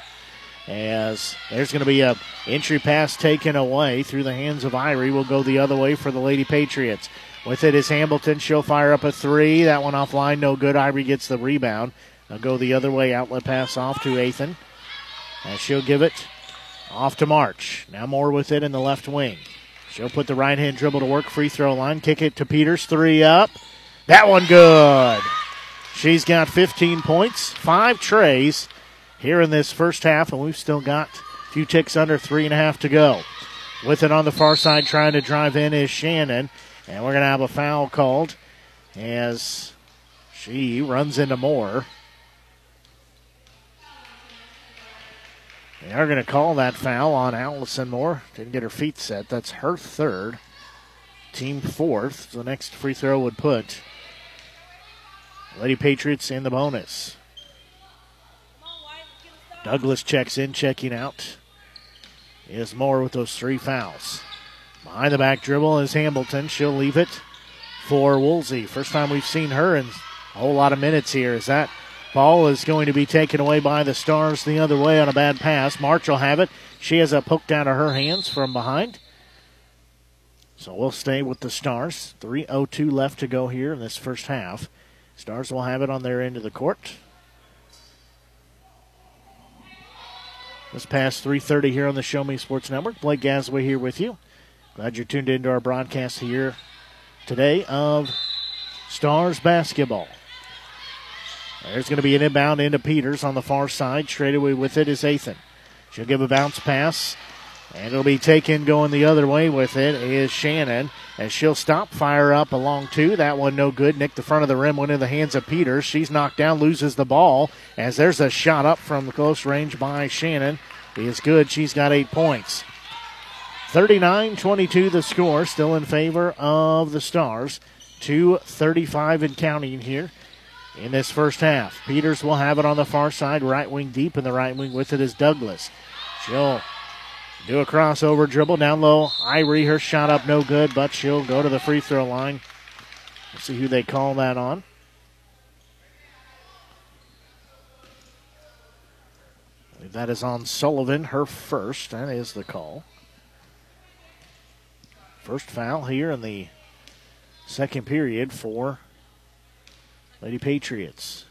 As there's going to be a entry pass taken away through the hands of Irie. Will go the other way for the Lady Patriots. With it is Hamilton. She'll fire up a three. That one offline, no good. Irie gets the rebound. They'll go the other way. Outlet pass off to Athan. And she'll give it off to March. Now more with it in the left wing. She'll put the right hand dribble to work. Free throw line. Kick it to Peters. Three up. That one good. She's got 15 points, five treys here in this first half, and we've still got a few ticks under three and a half to go. With it on the far side, trying to drive in is Shannon, and we're going to have a foul called as she runs into Moore. They are going to call that foul on Allison Moore. Didn't get her feet set. That's her third. Team fourth. The next free throw would put Lady Patriots in the bonus. Douglas checks in, checking out. Is Moore with those three fouls. Behind the back dribble is Hamilton. She'll leave it for Woolsey. First time we've seen her in a whole lot of minutes here. Is that Ball is going to be taken away by the Stars the other way on a bad pass. March will have it. She has a poke down to her hands from behind. So we'll stay with the Stars. 3.02 left to go here in this first half. Stars will have it on their end of the court. This past 3.30 here on the Show Me Sports Network. Blake Gasway here with you. Glad you're tuned into our broadcast here today of Stars basketball. There's going to be an inbound into Peters on the far side. Straight away with it is Athan. She'll give a bounce pass. And it'll be taken going the other way with it is Shannon. As she'll stop, fire up along two. That one no good. Nick the front of the rim went in the hands of Peters. She's knocked down, loses the ball. As there's a shot up from the close range by Shannon. Is good. She's got eight points. 39 22 the score. Still in favor of the Stars. 235 and counting here in this first half. Peters will have it on the far side, right wing deep in the right wing with it is Douglas. She'll do a crossover dribble down low. Irie, her shot up no good, but she'll go to the free throw line. See who they call that on. That is on Sullivan, her first. That is the call. First foul here in the second period for Lady Patriots.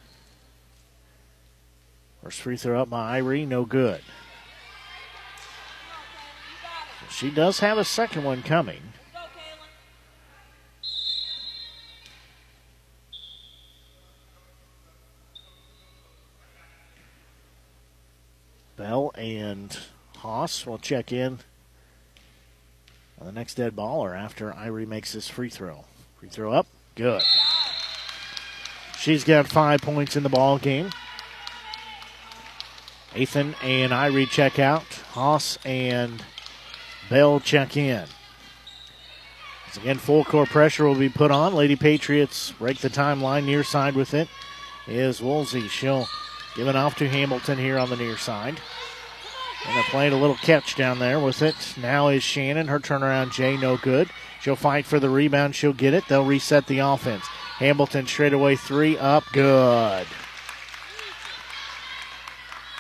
First free throw up by Irie, no good. She does have a second one coming. Bell and Haas will check in. On the next dead ball or after Irie makes this free throw. Free throw up. Good. She's got five points in the ball game. Ethan and Irie check out. Haas and Bell check in. As again, full court pressure will be put on. Lady Patriots break the timeline near side with it. Is Woolsey. She'll give it off to Hamilton here on the near side. And they're playing a little catch down there with it. Now is Shannon. Her turnaround, Jay, no good. She'll fight for the rebound. She'll get it. They'll reset the offense. Hamilton straight away three up. Good.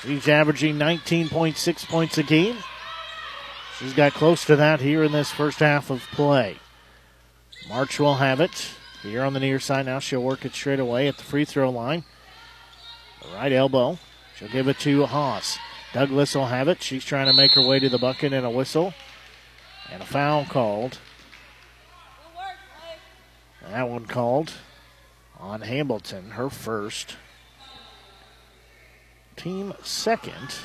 She's averaging 19.6 points a game. She's got close to that here in this first half of play. March will have it. Here on the near side now, she'll work it straight away at the free throw line. Right elbow. She'll give it to Haas. Douglas will have it. She's trying to make her way to the bucket and a whistle. And a foul called. That one called on Hamilton, her first. Team second.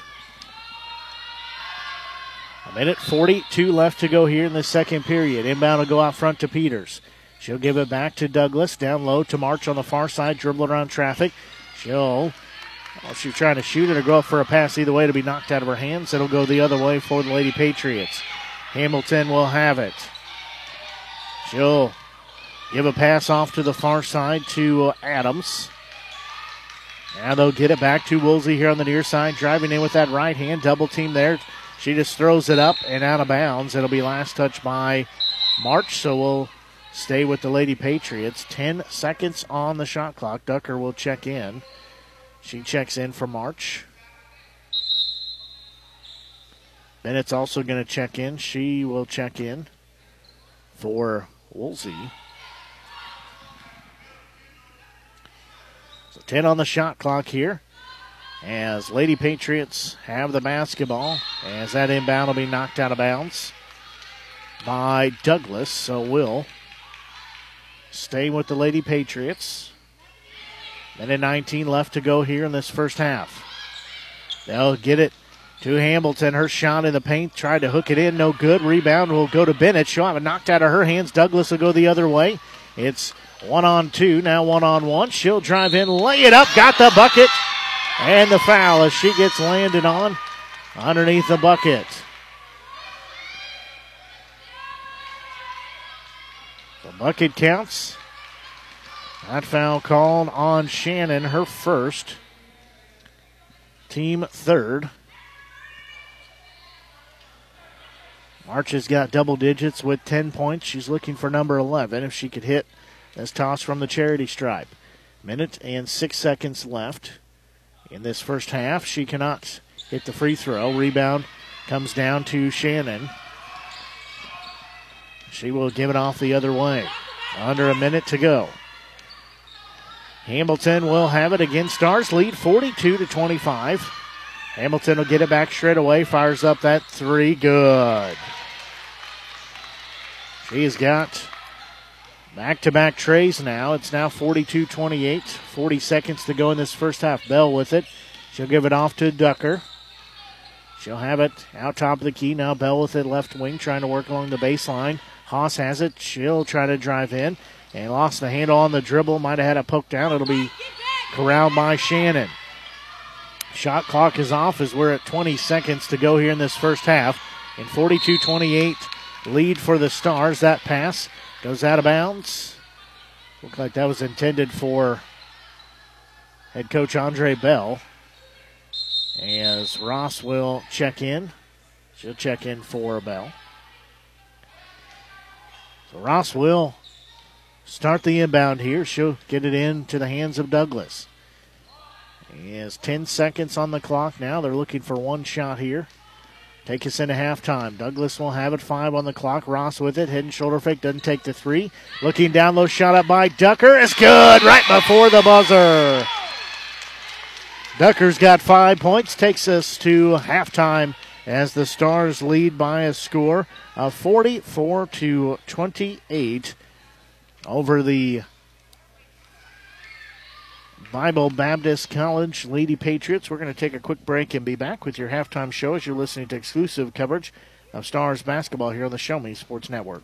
A minute 42 left to go here in the second period. Inbound will go out front to Peters. She'll give it back to Douglas. Down low to March on the far side, dribble around traffic. She'll, well, she's trying to shoot it or go up for a pass. Either way, to be knocked out of her hands. It'll go the other way for the Lady Patriots. Hamilton will have it. She'll give a pass off to the far side to uh, Adams. Now they'll get it back to Woolsey here on the near side, driving in with that right hand, double team there. She just throws it up and out of bounds. It'll be last touch by March, so we'll stay with the Lady Patriots. 10 seconds on the shot clock. Ducker will check in. She checks in for March. Bennett's also going to check in. She will check in for Woolsey. 10 on the shot clock here as Lady Patriots have the basketball. As that inbound will be knocked out of bounds by Douglas. So will stay with the Lady Patriots. Minute 19 left to go here in this first half. They'll get it to Hamilton. Her shot in the paint, tried to hook it in, no good. Rebound will go to Bennett. She'll have it knocked out of her hands. Douglas will go the other way. It's one on two, now one on one. She'll drive in, lay it up, got the bucket, and the foul as she gets landed on underneath the bucket. The bucket counts. That foul called on Shannon, her first. Team third. March has got double digits with 10 points. She's looking for number 11 if she could hit this tossed from the charity stripe. Minute and six seconds left in this first half. She cannot hit the free throw. Rebound comes down to Shannon. She will give it off the other way. Under a minute to go. Hamilton will have it again. Stars lead 42 to 25. Hamilton will get it back straight away. Fires up that three. Good. She's got back to back treys now. It's now 42 28. 40 seconds to go in this first half. Bell with it. She'll give it off to Ducker. She'll have it out top of the key. Now Bell with it left wing, trying to work along the baseline. Haas has it. She'll try to drive in. And lost the handle on the dribble. Might have had a poke down. It'll be corralled by Shannon. Shot clock is off as we're at 20 seconds to go here in this first half. In 42 28 lead for the Stars. That pass goes out of bounds. Looked like that was intended for head coach Andre Bell. As Ross will check in. She'll check in for Bell. So Ross will start the inbound here. She'll get it into the hands of Douglas. He has 10 seconds on the clock now. They're looking for one shot here. Take us into halftime. Douglas will have it. Five on the clock. Ross with it. Head and shoulder fake. Doesn't take the three. Looking down low. Shot up by Ducker. It's good. Right before the buzzer. Ducker's got five points. Takes us to halftime as the Stars lead by a score of 44 to 28 over the Bible Baptist College Lady Patriots. We're going to take a quick break and be back with your halftime show as you're listening to exclusive coverage of Stars basketball here on the Show Me Sports Network.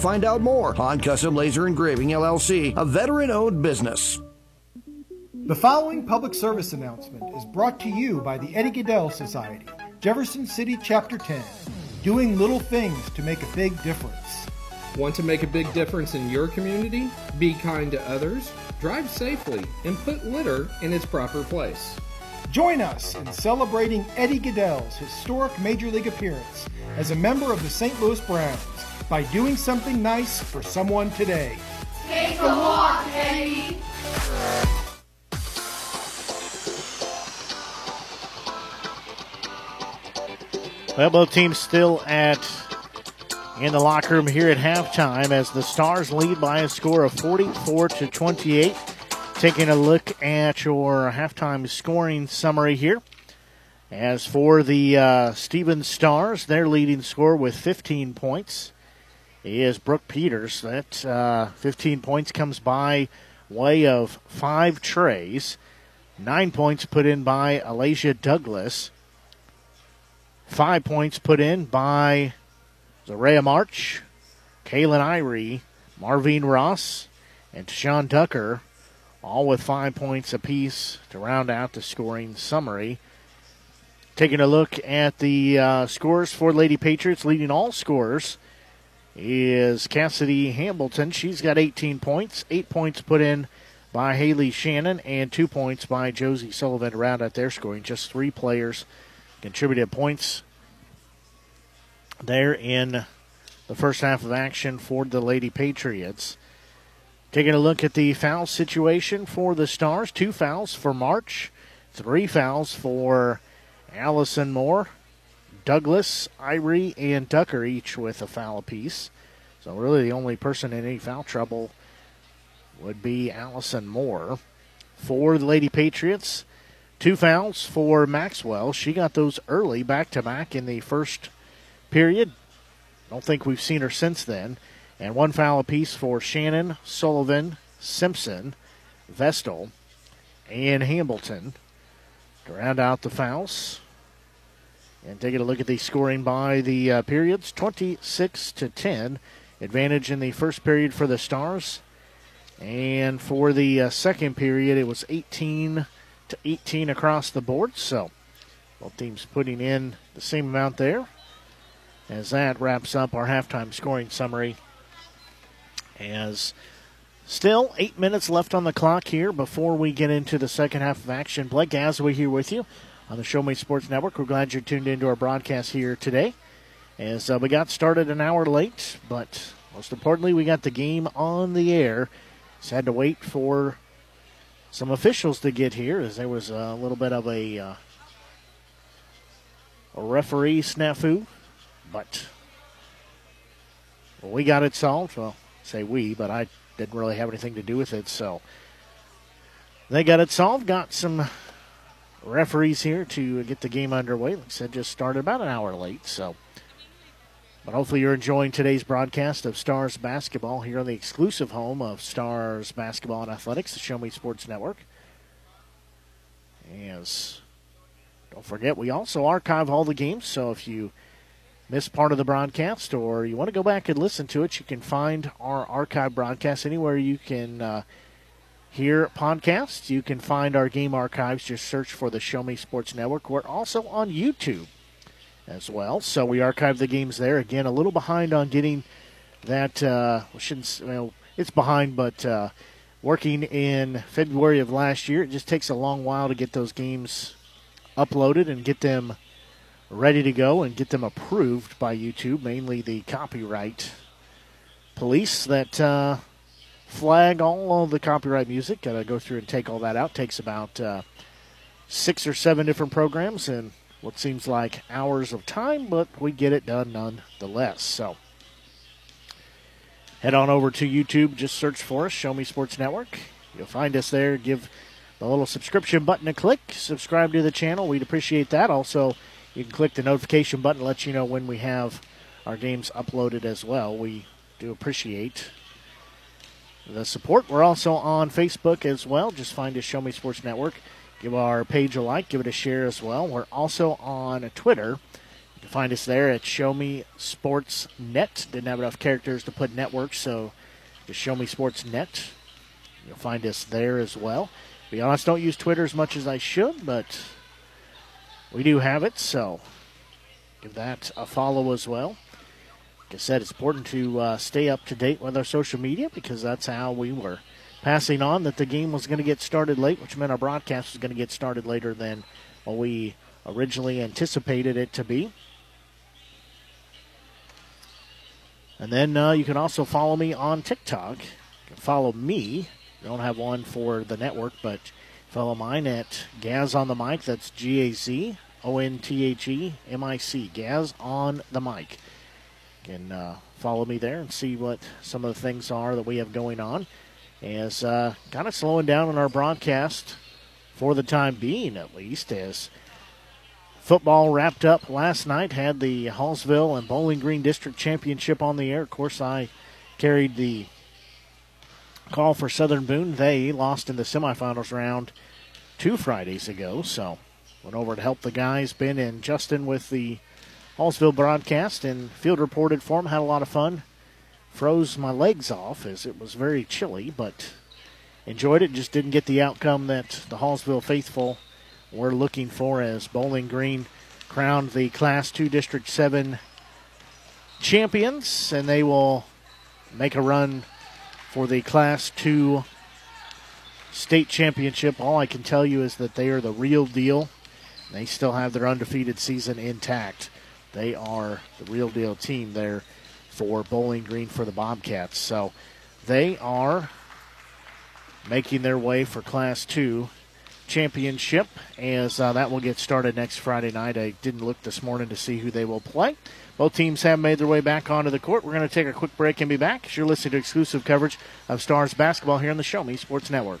find out more. on Custom Laser Engraving LLC, a veteran owned business. The following public service announcement is brought to you by the Eddie Gaedel Society, Jefferson City Chapter 10, doing little things to make a big difference. Want to make a big difference in your community? Be kind to others, drive safely, and put litter in its proper place. Join us in celebrating Eddie Gaedel's historic Major League appearance as a member of the St. Louis Browns by doing something nice for someone today. Take a walk, Eddie. Well, both teams still at in the locker room here at halftime as the Stars lead by a score of 44 to 28. Taking a look at your halftime scoring summary here. As for the uh, Stephens Stars, their leading score with 15 points is Brooke Peters. That uh, 15 points comes by way of five treys. Nine points put in by Alasia Douglas. Five points put in by Zaria March, Kaylin Irie, Marvine Ross, and Sean Tucker, all with five points apiece to round out the scoring summary. Taking a look at the uh, scores for Lady Patriots, leading all scorers is Cassidy Hamilton. She's got 18 points, eight points put in by Haley Shannon, and two points by Josie Sullivan to round out their scoring. Just three players contributed points there in the first half of action for the Lady Patriots. Taking a look at the foul situation for the Stars two fouls for March, three fouls for Allison Moore, Douglas, Irie, and Tucker each with a foul apiece. So, really, the only person in any foul trouble would be Allison Moore. For the Lady Patriots, two fouls for Maxwell. She got those early, back to back in the first period. Don't think we've seen her since then. And one foul apiece for Shannon, Sullivan, Simpson, Vestal, and Hamilton to round out the fouls. And taking a look at the scoring by the uh, periods 26 to 10. Advantage in the first period for the Stars. And for the uh, second period, it was 18 to 18 across the board. So both teams putting in the same amount there. As that wraps up our halftime scoring summary. As still eight minutes left on the clock here before we get into the second half of action. Blake Gasaway here with you on the Show Me Sports Network. We're glad you're tuned into our broadcast here today. As uh, we got started an hour late, but most importantly, we got the game on the air. Just had to wait for some officials to get here, as there was a little bit of a, uh, a referee snafu but we got it solved. Well, say we, but I didn't really have anything to do with it. So they got it solved. Got some referees here to get the game underway. Like I said, just started about an hour late. So, but hopefully you're enjoying today's broadcast of Stars basketball here on the exclusive home of Stars basketball and athletics, the Show Me Sports Network. As don't forget, we also archive all the games. So if you missed part of the broadcast or you want to go back and listen to it, you can find our archive broadcast anywhere you can uh, hear podcasts. You can find our game archives. Just search for the Show Me Sports Network. We're also on YouTube as well. So we archive the games there. Again, a little behind on getting that. Uh, shouldn't well, it's behind, but uh, working in February of last year, it just takes a long while to get those games uploaded and get them ready to go and get them approved by YouTube, mainly the copyright police that uh, flag all of the copyright music. Got to go through and take all that out. Takes about uh, six or seven different programs and what seems like hours of time, but we get it done nonetheless. So head on over to YouTube, just search for us, Show Me Sports Network. You'll find us there. Give the little subscription button a click. Subscribe to the channel. We'd appreciate that. Also, you can click the notification button, let you know when we have our games uploaded as well. We do appreciate the support. We're also on Facebook as well. Just find us Show Me Sports Network. Give our page a like, give it a share as well. We're also on Twitter. You can find us there at Show Me Sports Net. Didn't have enough characters to put network, so just Show Me Sports Net. You'll find us there as well. Be honest, don't use Twitter as much as I should, but we do have it, so give that a follow as well. I said, it's important to uh, stay up to date with our social media because that's how we were passing on that the game was going to get started late, which meant our broadcast was going to get started later than what we originally anticipated it to be. And then uh, you can also follow me on TikTok. You can follow me. I don't have one for the network, but Follow mine at Gaz on the mic. That's G A Z O N T H E M I C. Gaz on the mic. Can uh, follow me there and see what some of the things are that we have going on. As uh, kind of slowing down on our broadcast for the time being, at least, as football wrapped up last night, had the Hallsville and Bowling Green District Championship on the air. Of course, I carried the call for Southern Boone. They lost in the semifinals round two Fridays ago, so went over to help the guys, Ben and Justin, with the Hallsville broadcast and field reported for them. Had a lot of fun. Froze my legs off as it was very chilly, but enjoyed it. Just didn't get the outcome that the Hallsville faithful were looking for as Bowling Green crowned the Class 2 District 7 champions, and they will make a run for the Class 2 state championship. All I can tell you is that they are the real deal. They still have their undefeated season intact. They are the real deal team there for Bowling Green for the Bobcats. So they are making their way for Class 2 championship as uh, that will get started next Friday night. I didn't look this morning to see who they will play. Both teams have made their way back onto the court. We're going to take a quick break and be back you're listening to exclusive coverage of Stars basketball here on the Show Me Sports Network.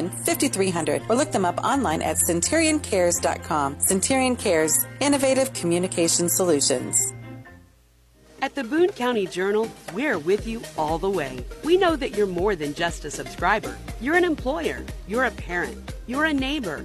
5300 or look them up online at centurioncares.com. Centurion Cares, innovative communication solutions. At the Boone County Journal, we're with you all the way. We know that you're more than just a subscriber. You're an employer, you're a parent, you're a neighbor.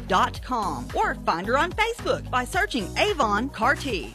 Representative.com or find her on Facebook by searching Avon Carty.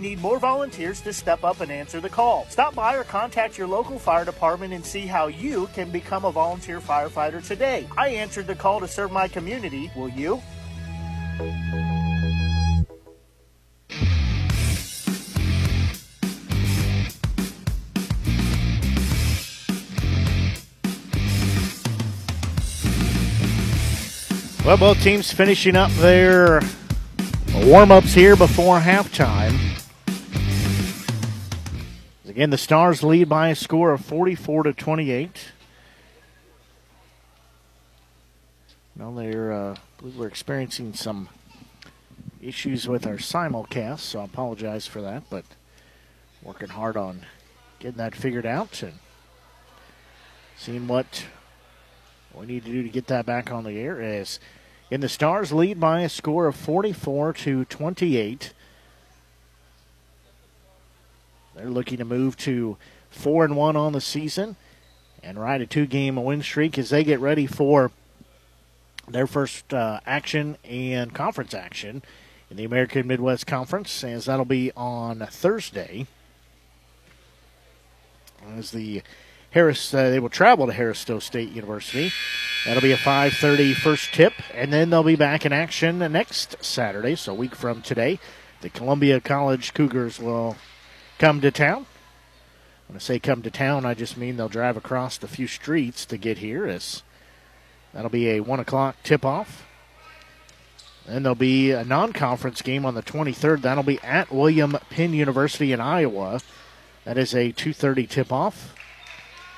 need more volunteers to step up and answer the call. Stop by or contact your local fire department and see how you can become a volunteer firefighter today. I answered the call to serve my community. Will you? Well, both teams finishing up their warm ups here before halftime. Again, the Stars lead by a score of 44 to 28. Now they're, uh, believe we're experiencing some issues with our simulcast, so I apologize for that, but working hard on getting that figured out and seeing what we need to do to get that back on the air. As in the Stars lead by a score of 44 to 28. They're looking to move to four and one on the season and ride a two-game win streak as they get ready for their first uh, action and conference action in the American Midwest Conference, as that'll be on Thursday. As the Harris, uh, they will travel to Harris Stowe State University. That'll be a 5:30 first tip, and then they'll be back in action next Saturday, so a week from today. The Columbia College Cougars will come to town. When I say come to town, I just mean they'll drive across a few streets to get here. As that'll be a one o'clock tip off. Then there'll be a non-conference game on the 23rd. That'll be at William Penn University in Iowa. That is a 2:30 tip-off.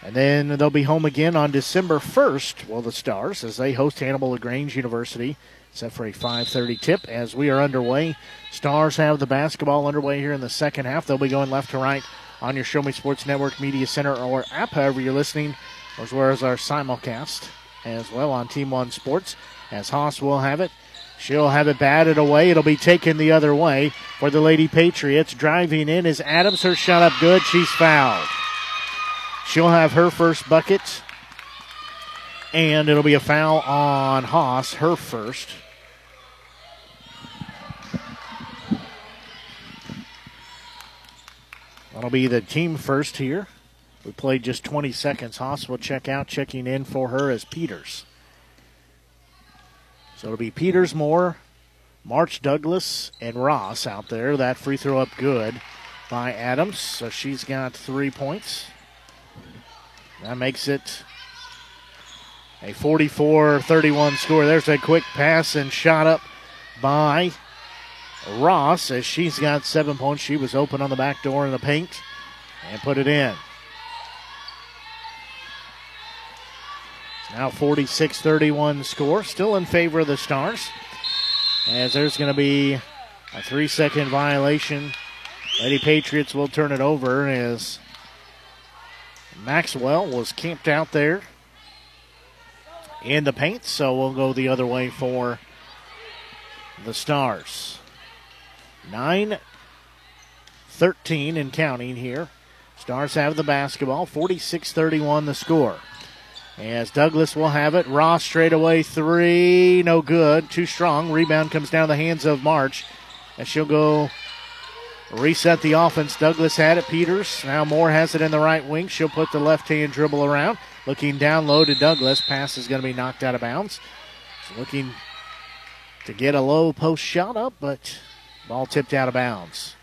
And then they'll be home again on December 1st. Well, the Stars, as they host Hannibal LaGrange University, set for a 5:30 tip. As we are underway, Stars have the basketball underway here in the second half. They'll be going left to right on your Show Me Sports Network Media Center or app, however you're listening, as well as our simulcast as well on Team One Sports. As Haas will have it. She'll have it batted away. It'll be taken the other way for the Lady Patriots. Driving in is Adams. Her shot up good. She's fouled. She'll have her first bucket. And it'll be a foul on Haas, her first. That'll be the team first here. We played just 20 seconds. Haas will check out. Checking in for her as Peters. So it'll be Peters, Moore, March Douglas, and Ross out there. That free throw up good by Adams. So she's got three points. That makes it a 44 31 score. There's a quick pass and shot up by Ross as she's got seven points. She was open on the back door in the paint and put it in. Now 46 31 score, still in favor of the Stars. As there's going to be a three second violation. Lady Patriots will turn it over as Maxwell was camped out there in the paint, so we'll go the other way for the Stars. 9 13 and counting here. Stars have the basketball, 46 31 the score. As Douglas will have it. Ross straight away three. No good. Too strong. Rebound comes down the hands of March. And she'll go reset the offense. Douglas had it. Peters. Now Moore has it in the right wing. She'll put the left hand dribble around. Looking down low to Douglas. Pass is going to be knocked out of bounds. looking to get a low post shot up, but ball tipped out of bounds.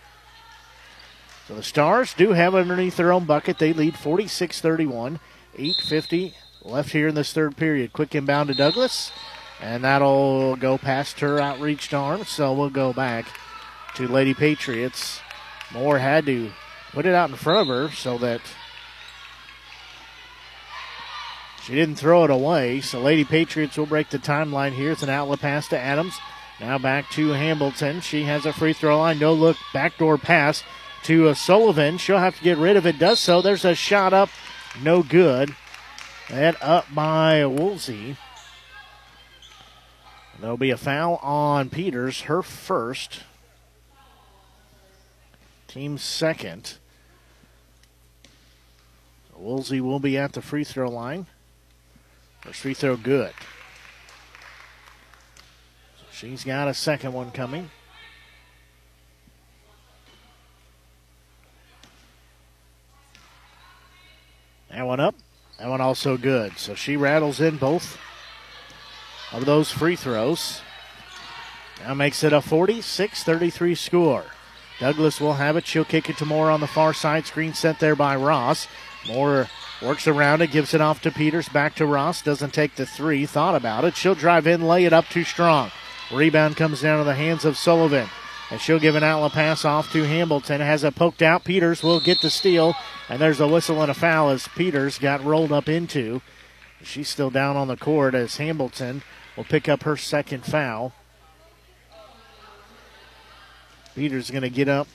So the Stars do have underneath their own bucket. They lead 46 31. 850 left here in this third period. Quick inbound to Douglas, and that'll go past her outreached arm. So we'll go back to Lady Patriots. Moore had to put it out in front of her so that she didn't throw it away. So Lady Patriots will break the timeline here. It's an outlet pass to Adams. Now back to Hamilton. She has a free throw line. No look backdoor pass to Sullivan. She'll have to get rid of it. Does so. There's a shot up. No good. That up by Woolsey. There'll be a foul on Peters, her first. Team second. Woolsey will be at the free throw line. First free throw good. She's got a second one coming. That one up. That one also good. So she rattles in both of those free throws. Now makes it a 46 33 score. Douglas will have it. She'll kick it to Moore on the far side. Screen sent there by Ross. Moore works around it, gives it off to Peters. Back to Ross. Doesn't take the three. Thought about it. She'll drive in, lay it up too strong. Rebound comes down to the hands of Sullivan. And she'll give an outlet pass off to Hamilton. Has it poked out. Peters will get the steal. And there's a whistle and a foul as Peters got rolled up into. She's still down on the court as Hamilton will pick up her second foul. Peters is going to get up.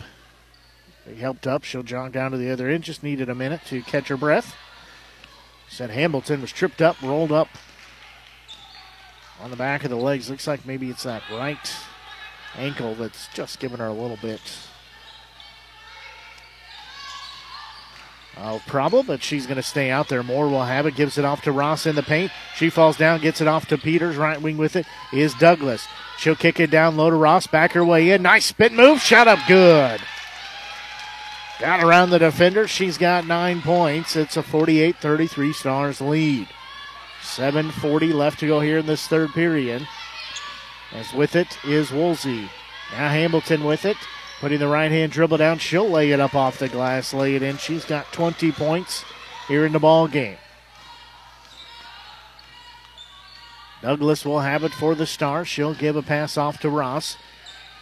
They helped up. She'll jog down to the other end. Just needed a minute to catch her breath. Said Hamilton was tripped up, rolled up on the back of the legs. Looks like maybe it's that right ankle that's just giving her a little bit a problem, but she's going to stay out there. Moore will have it, gives it off to Ross in the paint. She falls down, gets it off to Peters. Right wing with it is Douglas. She'll kick it down low to Ross, back her way in. Nice spin move, shot up good. Got around the defender. She's got nine points. It's a 48 33 Stars lead. 7.40 left to go here in this third period. As with it is Woolsey. Now Hamilton with it. Putting the right hand dribble down. She'll lay it up off the glass, lay it in. She's got 20 points here in the ball game. Douglas will have it for the Stars. She'll give a pass off to Ross.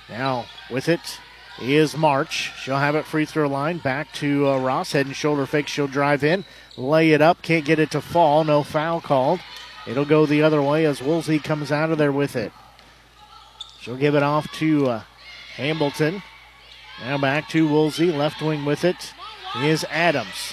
Now with it is March. She'll have it free throw line back to uh, Ross. Head and shoulder fake. She'll drive in, lay it up. Can't get it to fall. No foul called. It'll go the other way as Woolsey comes out of there with it. She'll give it off to uh, Hamilton. Now back to Woolsey. Left wing with it is Adams.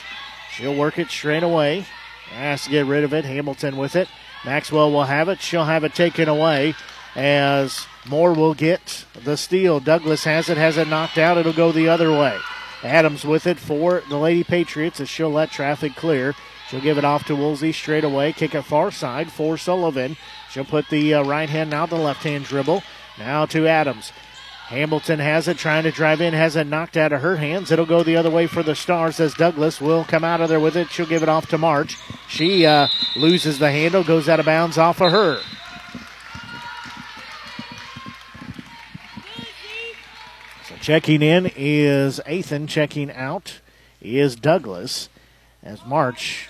She'll work it straight away. Has to get rid of it. Hamilton with it. Maxwell will have it. She'll have it taken away as Moore will get the steal. Douglas has it, has it knocked out. It'll go the other way. Adams with it for the Lady Patriots as she'll let traffic clear. She'll give it off to Woolsey straight away. Kick it far side for Sullivan. She'll put the uh, right hand now the left hand dribble. Now to Adams. Hamilton has it, trying to drive in, has it knocked out of her hands. It'll go the other way for the Stars as Douglas will come out of there with it. She'll give it off to March. She uh, loses the handle, goes out of bounds off of her. Checking in is Athan. Checking out is Douglas as March.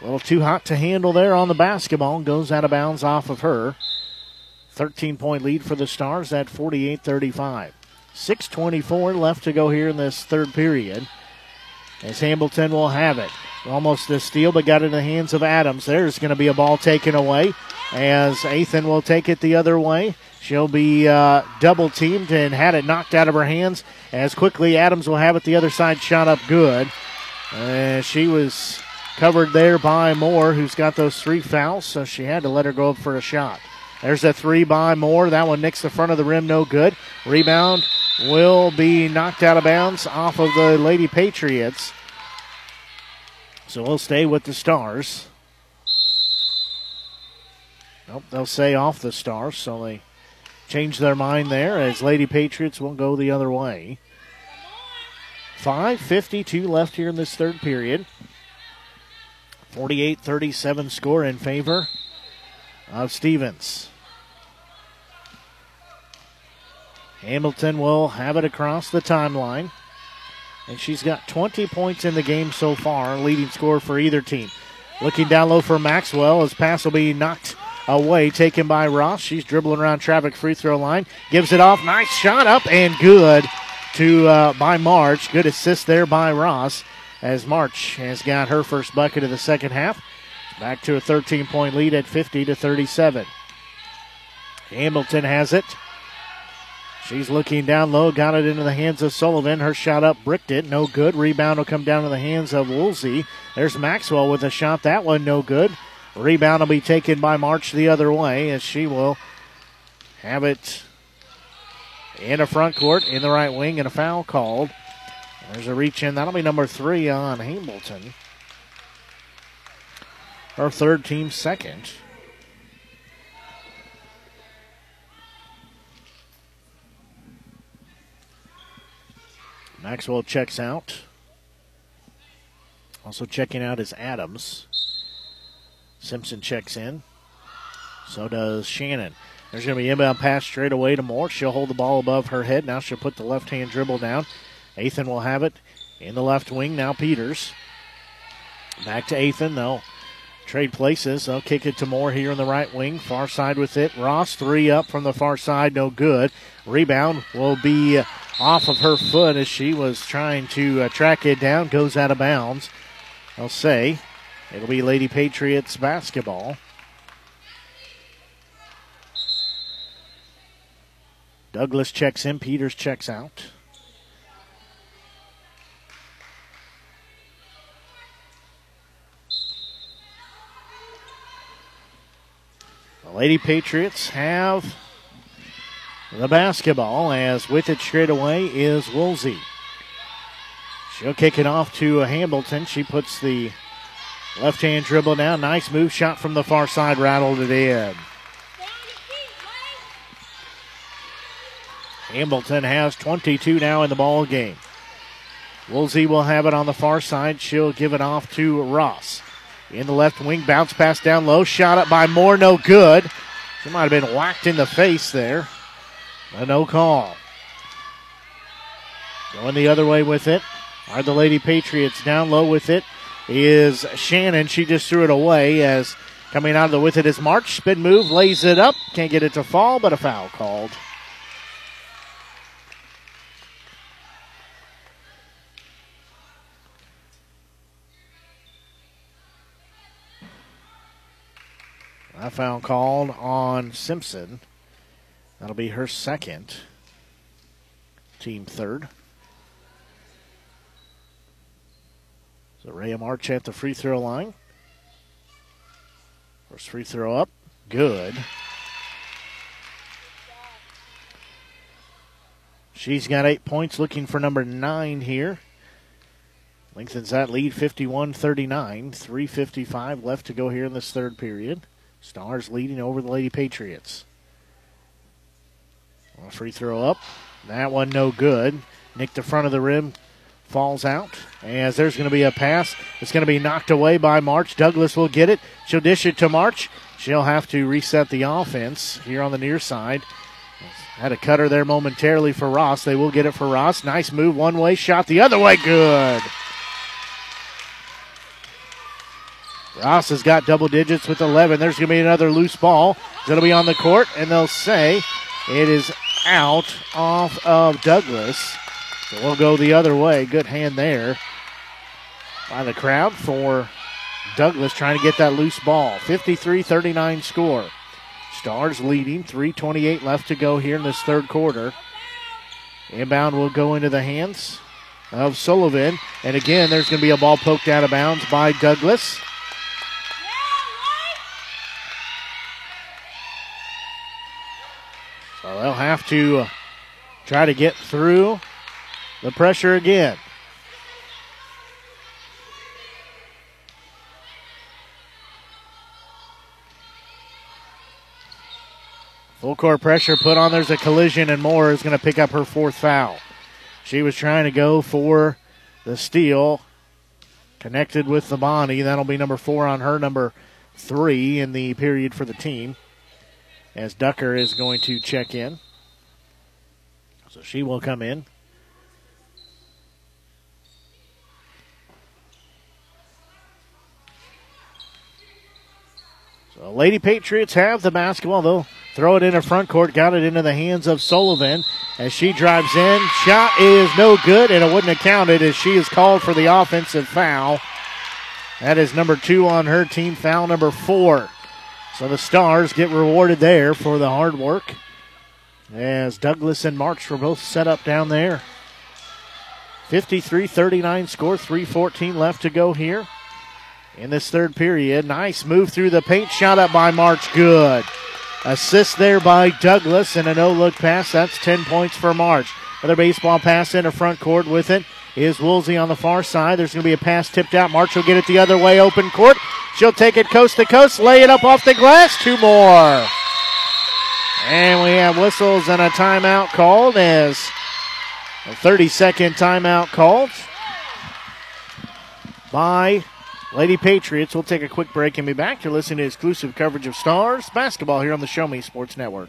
A little too hot to handle there on the basketball. Goes out of bounds off of her. 13 point lead for the Stars at 48 35. 6.24 left to go here in this third period. As Hamilton will have it. Almost a steal, but got in the hands of Adams. There's going to be a ball taken away as Athan will take it the other way. She'll be uh, double teamed and had it knocked out of her hands. As quickly Adams will have it the other side, shot up good. Uh, she was covered there by Moore, who's got those three fouls, so she had to let her go up for a shot. There's a three by Moore. That one nicks the front of the rim, no good. Rebound will be knocked out of bounds off of the Lady Patriots. So we'll stay with the Stars. Nope, they'll say off the Stars, so they change their mind there as Lady Patriots will go the other way. 5.52 left here in this third period. 48 37 score in favor of Stephens. Hamilton will have it across the timeline. And she's got 20 points in the game so far, leading score for either team. Looking down low for Maxwell His pass will be knocked away, taken by Ross. She's dribbling around traffic free throw line, gives it off, nice shot up and good to uh, by March. Good assist there by Ross as March has got her first bucket of the second half. Back to a 13 point lead at 50 to 37. Hamilton has it. She's looking down low, got it into the hands of Sullivan. Her shot up, bricked it, no good. Rebound will come down to the hands of Woolsey. There's Maxwell with a shot, that one no good. Rebound will be taken by March the other way as she will have it in a front court in the right wing and a foul called. There's a reach in. That'll be number three on Hamilton. Her third team second. Maxwell checks out. Also checking out is Adams. Simpson checks in. So does Shannon. There's going to be inbound pass straight away to Moore. She'll hold the ball above her head. Now she'll put the left hand dribble down. Athan will have it in the left wing. Now Peters. Back to Athan. They'll trade places. They'll kick it to Moore here in the right wing. Far side with it. Ross, three up from the far side. No good. Rebound will be off of her foot as she was trying to uh, track it down. Goes out of bounds. I'll say it'll be Lady Patriots basketball. Douglas checks in. Peters checks out. The Lady Patriots have the basketball as with it straight away is Woolsey. She'll kick it off to Hamilton. She puts the left hand dribble down. Nice move shot from the far side, rattled it in. Hamilton has 22 now in the ball game. Woolsey will have it on the far side. She'll give it off to Ross. In the left wing, bounce pass down low. Shot up by Moore, no good. She might have been whacked in the face there. A no call. Going the other way with it are the Lady Patriots. Down low with it is Shannon. She just threw it away as coming out of the with it is March. Spin move, lays it up. Can't get it to fall, but a foul called. A foul called on Simpson. That'll be her second. Team third. So Rhea March at the free throw line. First free throw up. Good. She's got eight points looking for number nine here. Lengthens that lead 51 39. 3.55 left to go here in this third period. Stars leading over the Lady Patriots. A free throw up. That one no good. Nick the front of the rim falls out. As there's going to be a pass. It's going to be knocked away by March. Douglas will get it. She'll dish it to March. She'll have to reset the offense here on the near side. Had a cutter there momentarily for Ross. They will get it for Ross. Nice move, one way shot, the other way, good. Ross has got double digits with 11. There's going to be another loose ball. It'll be on the court, and they'll say it is out off of Douglas. So we'll go the other way. Good hand there by the crowd for Douglas trying to get that loose ball. 53 39 score. Stars leading. 3.28 left to go here in this third quarter. Inbound will go into the hands of Sullivan. And again, there's going to be a ball poked out of bounds by Douglas. So they'll have to uh, try to get through the pressure again. Full court pressure put on. There's a collision, and Moore is going to pick up her fourth foul. She was trying to go for the steal. Connected with the Bonnie. That'll be number four on her, number three in the period for the team. As Tucker is going to check in. So she will come in. So Lady Patriots have the basketball. They'll throw it in into front court. Got it into the hands of Sullivan as she drives in. Shot is no good, and it wouldn't have counted as she is called for the offensive foul. That is number two on her team, foul number four. So the Stars get rewarded there for the hard work as Douglas and March were both set up down there. 53 39 score, 3.14 left to go here in this third period. Nice move through the paint, shot up by March. Good. Assist there by Douglas and a no look pass. That's 10 points for March. Another baseball pass into front court with it is Woolsey on the far side. There's going to be a pass tipped out. March will get it the other way, open court. She'll take it coast to coast, lay it up off the glass. Two more. And we have whistles and a timeout called as a 30 second timeout called by Lady Patriots. We'll take a quick break and be back to listen to exclusive coverage of Stars basketball here on the Show Me Sports Network.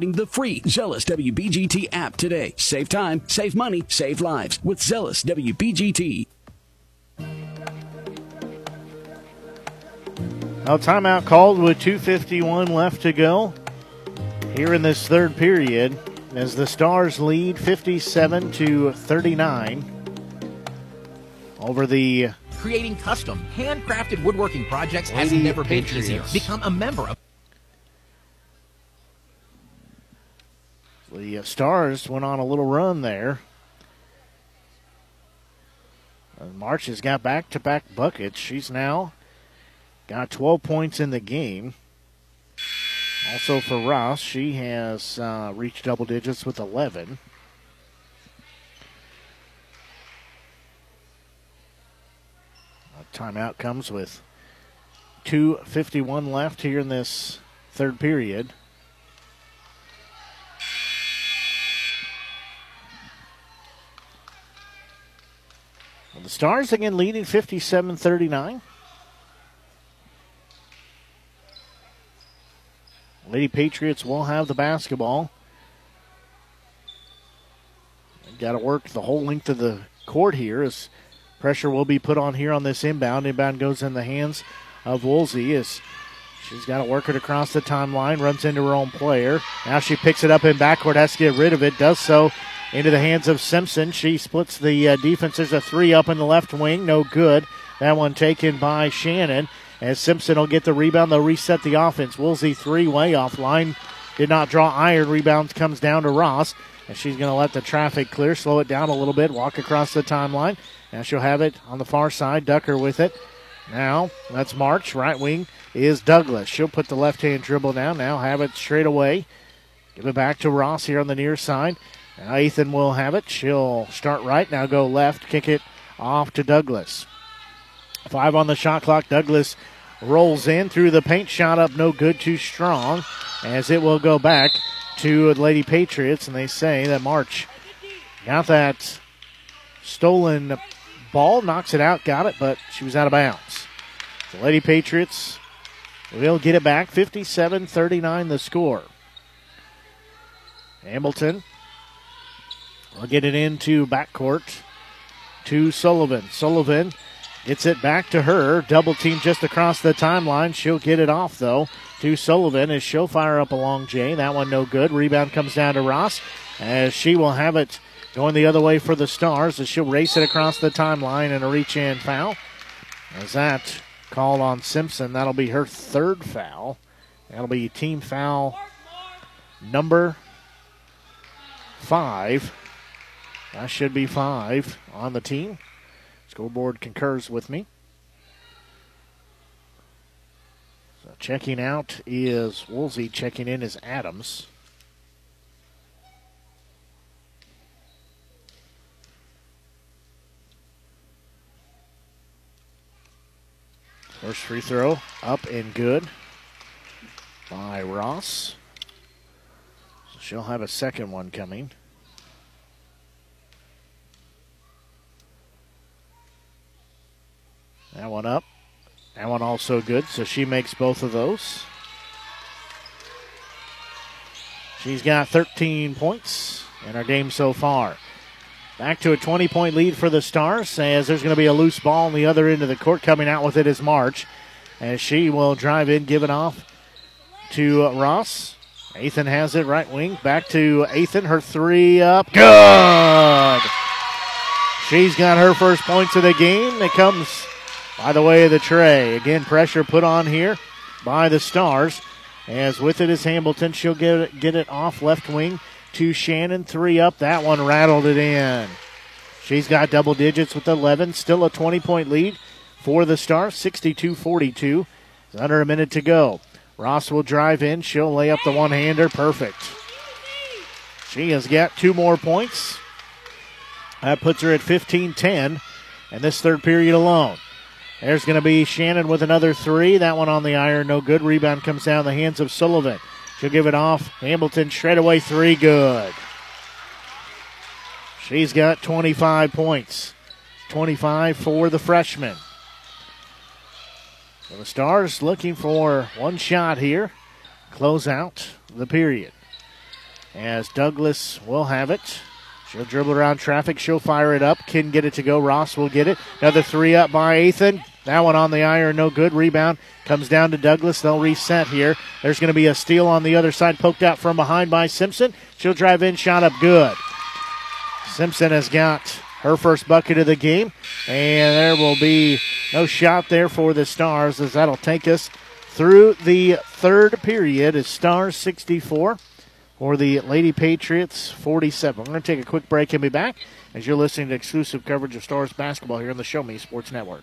the free Zealous WBGT app today. Save time, save money, save lives with Zealous WBGT. Now, timeout called with 2.51 left to go here in this third period as the Stars lead 57 to 39. over the Creating custom, handcrafted woodworking projects has Lady never been Patriots. easier. Become a member of The uh, Stars went on a little run there. And March has got back to back buckets. She's now got 12 points in the game. Also for Ross, she has uh, reached double digits with 11. A timeout comes with 2.51 left here in this third period. The Stars again leading 57 39. Lady Patriots will have the basketball. Got to work the whole length of the court here as pressure will be put on here on this inbound. Inbound goes in the hands of Woolsey as she's got to work it across the timeline, runs into her own player. Now she picks it up in backcourt, has to get rid of it, does so into the hands of Simpson. She splits the uh, defense. A three up in the left wing, no good. That one taken by Shannon. As Simpson will get the rebound, they'll reset the offense. Woolsey three way offline. Did not draw iron. Rebound comes down to Ross. And she's going to let the traffic clear, slow it down a little bit, walk across the timeline. Now she'll have it on the far side. Tucker with it. Now let's march. Right wing is Douglas. She'll put the left hand dribble down. Now have it straight away. Give it back to Ross here on the near side. Now Ethan will have it. She'll start right. Now go left. Kick it off to Douglas. Five on the shot clock. Douglas rolls in through the paint. Shot up no good. Too strong. As it will go back to the Lady Patriots. And they say that March got that stolen ball. Knocks it out. Got it. But she was out of bounds. The Lady Patriots will get it back. 57 39 the score. Hamilton will get it into backcourt to Sullivan. Sullivan gets it back to her. Double team just across the timeline. She'll get it off though to Sullivan as she'll fire up along Jay. That one no good. Rebound comes down to Ross as she will have it going the other way for the Stars as she'll race it across the timeline and a reach in foul. As that called on Simpson, that'll be her third foul. That'll be team foul number five. That should be five on the team. Scoreboard concurs with me. So checking out is Woolsey. Checking in is Adams. First free throw up and good by Ross. She'll have a second one coming. That one up. That one also good, so she makes both of those. She's got 13 points in our game so far. Back to a 20 point lead for the Stars as there's going to be a loose ball on the other end of the court. Coming out with it is March as she will drive in, give it off to Ross. Ethan has it right wing. Back to Ethan. Her three up. Good. She's got her first points of the game. It comes by the way of the trey. Again, pressure put on here by the Stars. As with it is Hamilton. She'll get it, get it off left wing to Shannon. Three up. That one rattled it in. She's got double digits with 11. Still a 20 point lead for the Stars. 62 42. Under a minute to go. Ross will drive in. She'll lay up the one hander. Perfect. She has got two more points. That puts her at 15 10 in this third period alone. There's going to be Shannon with another three. That one on the iron, no good. Rebound comes down the hands of Sullivan. She'll give it off. Hamilton shred away three, good. She's got 25 points. 25 for the freshman. So the Stars looking for one shot here. Close out the period. As Douglas will have it. She'll dribble around traffic. She'll fire it up. Can get it to go. Ross will get it. Another three up by Ethan. That one on the iron, no good. Rebound comes down to Douglas. They'll reset here. There's going to be a steal on the other side, poked out from behind by Simpson. She'll drive in, shot up good. Simpson has got her first bucket of the game. And there will be no shot there for the Stars as that'll take us through the third period. Is Stars 64 or the Lady Patriots 47. We're going to take a quick break and be back as you're listening to exclusive coverage of Stars basketball here on the Show Me Sports Network.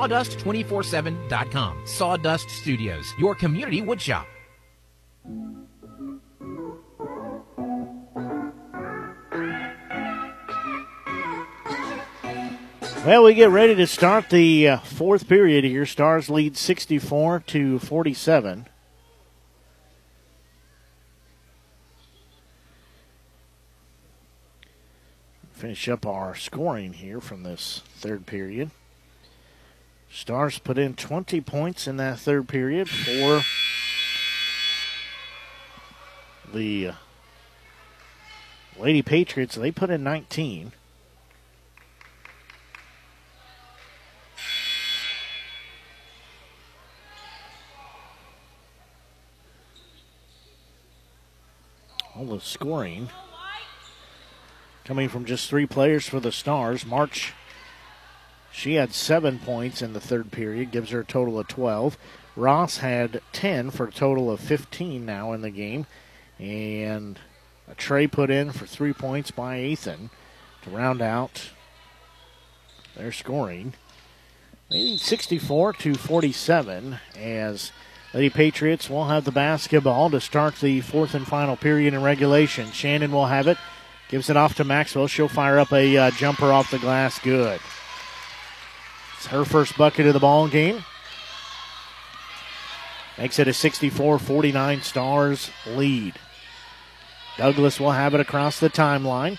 sawdust247.com. Sawdust Studios, your community woodshop. Well, we get ready to start the uh, fourth period here. Stars lead 64 to 47. Finish up our scoring here from this third period. Stars put in 20 points in that third period for the uh, Lady Patriots. They put in 19. All the scoring coming from just three players for the Stars. March she had seven points in the third period, gives her a total of 12. Ross had 10 for a total of 15 now in the game. And a trey put in for three points by Ethan to round out their scoring. They need 64 to 47 as Lady Patriots will have the basketball to start the fourth and final period in regulation. Shannon will have it, gives it off to Maxwell. She'll fire up a uh, jumper off the glass. Good. It's her first bucket of the ball game. Makes it a 64 49 Stars lead. Douglas will have it across the timeline.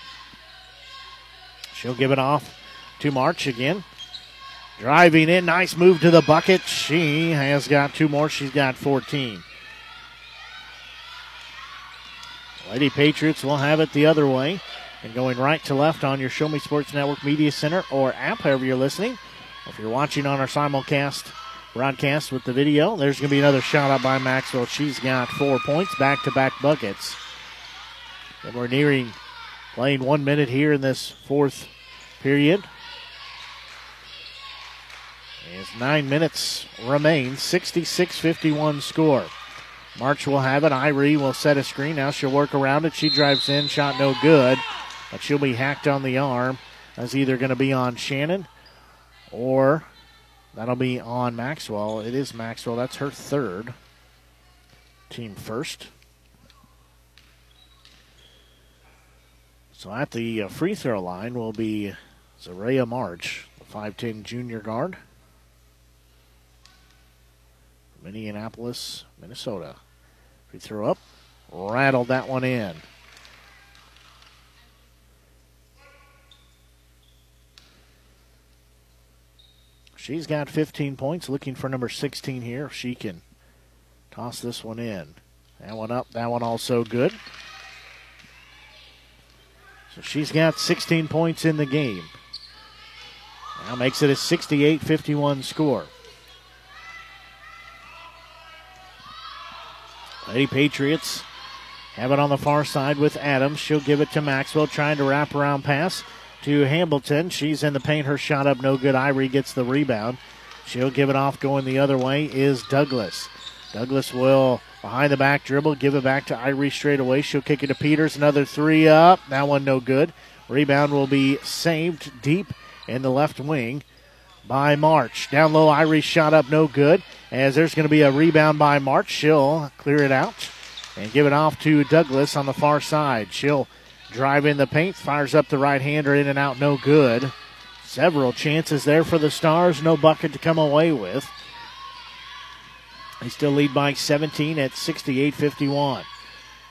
She'll give it off to March again. Driving in, nice move to the bucket. She has got two more. She's got 14. Lady Patriots will have it the other way. And going right to left on your Show Me Sports Network Media Center or app, however you're listening. If you're watching on our simulcast broadcast with the video, there's going to be another shot out by Maxwell. She's got four points, back to back buckets. And we're nearing playing one minute here in this fourth period. As nine minutes remain, 66 51 score. March will have it. Irie will set a screen. Now she'll work around it. She drives in. Shot no good. But she'll be hacked on the arm. That's either going to be on Shannon or that'll be on Maxwell. It is Maxwell. That's her third. Team first. So at the uh, free throw line will be Zaria March, the 5'10 junior guard from Indianapolis, Minnesota. Free throw up, rattled that one in. She's got 15 points, looking for number 16 here. She can toss this one in. That one up, that one also good. So she's got 16 points in the game. Now makes it a 68 51 score. Lady Patriots have it on the far side with Adams. She'll give it to Maxwell, trying to wrap around pass to Hamilton. She's in the paint. Her shot up no good. Irie gets the rebound. She'll give it off. Going the other way is Douglas. Douglas will behind the back dribble, give it back to Irie straight away. She'll kick it to Peters. Another three up. That one no good. Rebound will be saved deep in the left wing by March. Down low, Irie shot up no good. As there's going to be a rebound by March. She'll clear it out and give it off to Douglas on the far side. She'll Drive in the paint, fires up the right hander, in and out, no good. Several chances there for the Stars, no bucket to come away with. They still lead by 17 at 68 51.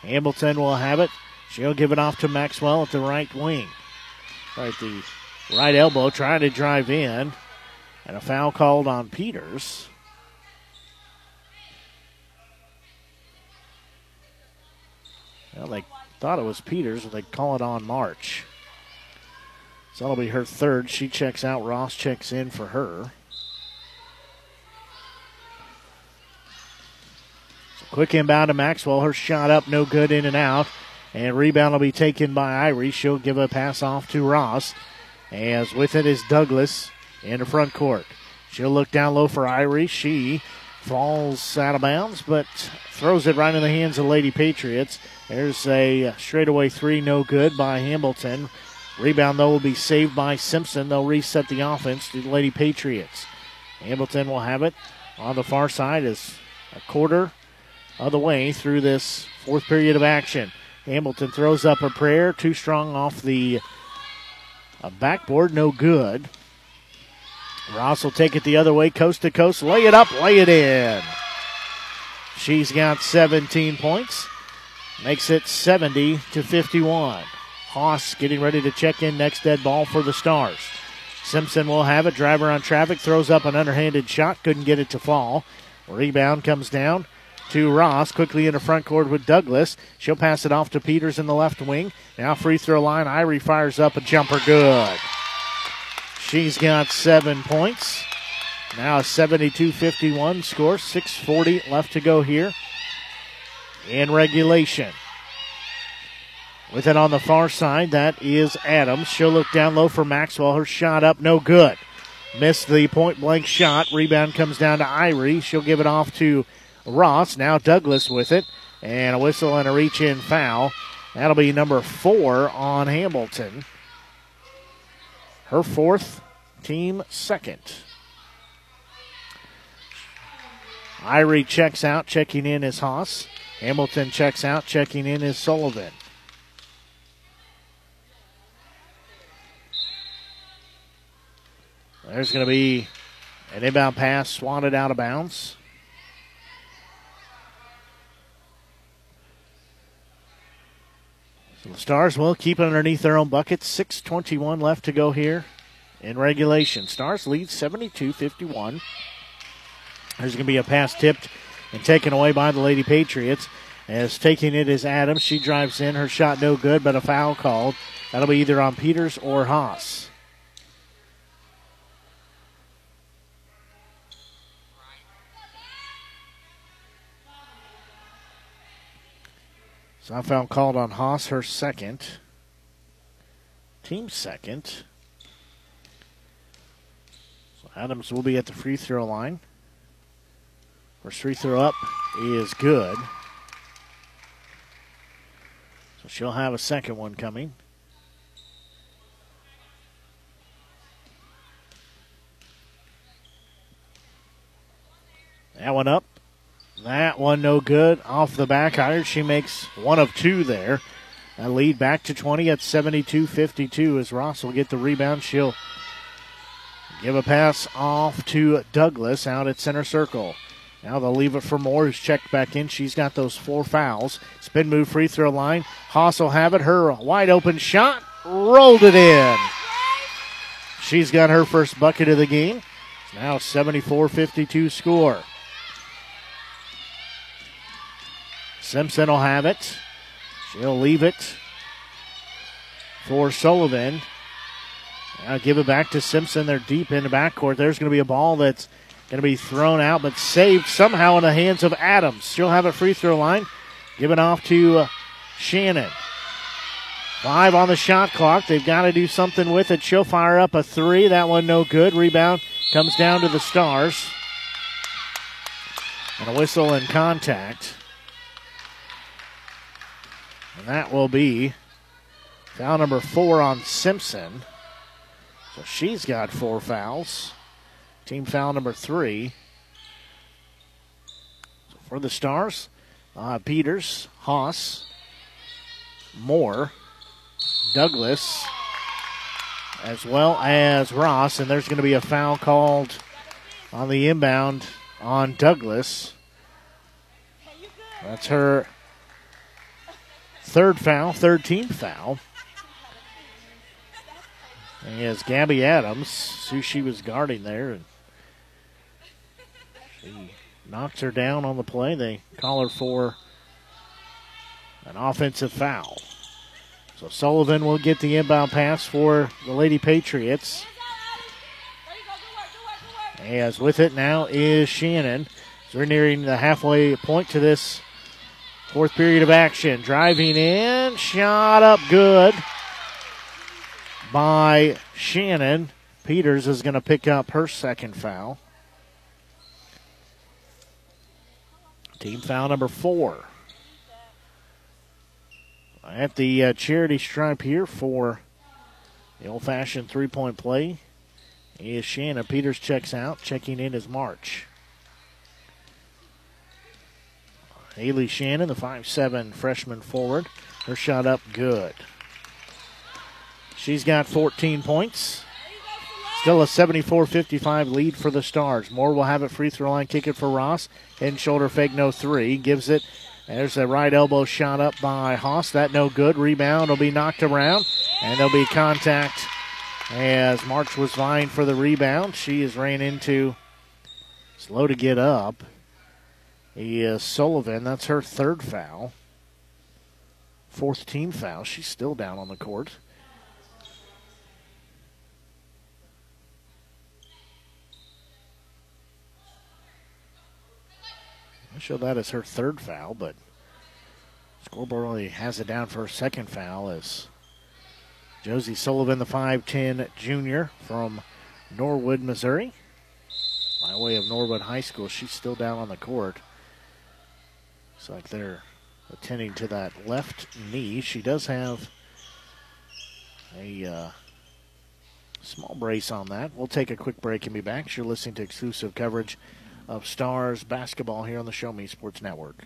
Hamilton will have it. She'll give it off to Maxwell at the right wing. Right, the Right elbow trying to drive in. And a foul called on Peters. Well, they thought it was Peters, but they call it on March. So that'll be her third. She checks out. Ross checks in for her. So quick inbound to Maxwell. Her shot up, no good, in and out. And rebound will be taken by Irie. She'll give a pass off to Ross. As with it is Douglas in the front court. She'll look down low for Irie. She falls out of bounds, but throws it right in the hands of Lady Patriots. There's a straightaway three, no good by Hamilton. Rebound, though, will be saved by Simpson. They'll reset the offense to the Lady Patriots. Hamilton will have it on the far side as a quarter of the way through this fourth period of action. Hamilton throws up a prayer, too strong off the uh, backboard, no good. Ross will take it the other way, coast to coast, lay it up, lay it in. She's got 17 points, makes it 70 to 51. Haas getting ready to check in next dead ball for the Stars. Simpson will have it. Driver on traffic throws up an underhanded shot, couldn't get it to fall. Rebound comes down to Ross, quickly in the front court with Douglas. She'll pass it off to Peters in the left wing. Now free throw line. Irie fires up a jumper good. She's got seven points. Now a 72 51 score. 6.40 left to go here in regulation. With it on the far side, that is Adams. She'll look down low for Maxwell. Her shot up, no good. Missed the point blank shot. Rebound comes down to Irie. She'll give it off to Ross. Now Douglas with it. And a whistle and a reach in foul. That'll be number four on Hamilton. Her fourth, team second. Irie checks out, checking in is Haas. Hamilton checks out, checking in is Sullivan. There's going to be an inbound pass swatted out of bounds. So the Stars will keep it underneath their own bucket. 6.21 left to go here in regulation. Stars lead 72 51. There's going to be a pass tipped and taken away by the Lady Patriots. As taking it is Adams. She drives in. Her shot no good, but a foul called. That'll be either on Peters or Haas. So I found called on Haas, her second. Team second. So Adams will be at the free throw line. First free throw up is good. So she'll have a second one coming. That one up. That one no good. Off the back iron. She makes one of two there. A lead back to 20 at 72 52 as Ross will get the rebound. She'll give a pass off to Douglas out at center circle. Now they'll leave it for Moore, who's checked back in. She's got those four fouls. Spin move, free throw line. Haas will have it. Her wide open shot. Rolled it in. She's got her first bucket of the game. Now 74 52 score. Simpson will have it. She'll leave it for Sullivan. Now give it back to Simpson. They're deep in the backcourt. There's going to be a ball that's going to be thrown out, but saved somehow in the hands of Adams. She'll have a free throw line. Give it off to uh, Shannon. Five on the shot clock. They've got to do something with it. She'll fire up a three. That one no good. Rebound comes down to the Stars. And a whistle and contact. And that will be foul number four on Simpson. So she's got four fouls. Team foul number three. So for the Stars, uh, Peters, Haas, Moore, Douglas, as well as Ross. And there's going to be a foul called on the inbound on Douglas. That's her third foul, third team foul. As Gabby Adams, who she was guarding there, and she knocks her down on the play. They call her for an offensive foul. So Sullivan will get the inbound pass for the Lady Patriots. As with it now is Shannon. So we're nearing the halfway point to this fourth period of action. Driving in, shot up good by Shannon. Peters is going to pick up her second foul. Team foul number four. At the uh, charity stripe here for the old fashioned three point play is Shannon. Peters checks out. Checking in is March. Haley Shannon, the five-seven freshman forward. Her shot up good. She's got 14 points. Still a 74 55 lead for the Stars. Moore will have it free throw line, kick it for Ross. Head shoulder fake, no three. Gives it. There's a right elbow shot up by Haas. That no good. Rebound will be knocked around. And there'll be contact as March was vying for the rebound. She is ran into slow to get up. Is Sullivan. That's her third foul. Fourth team foul. She's still down on the court. Show that as her third foul, but scoreboard only has it down for her second foul as Josie Sullivan, the 5'10 junior from Norwood, Missouri. By way of Norwood High School, she's still down on the court. Looks like they're attending to that left knee. She does have a uh, small brace on that. We'll take a quick break and be back. You're listening to exclusive coverage of Stars basketball here on the Show Me Sports Network.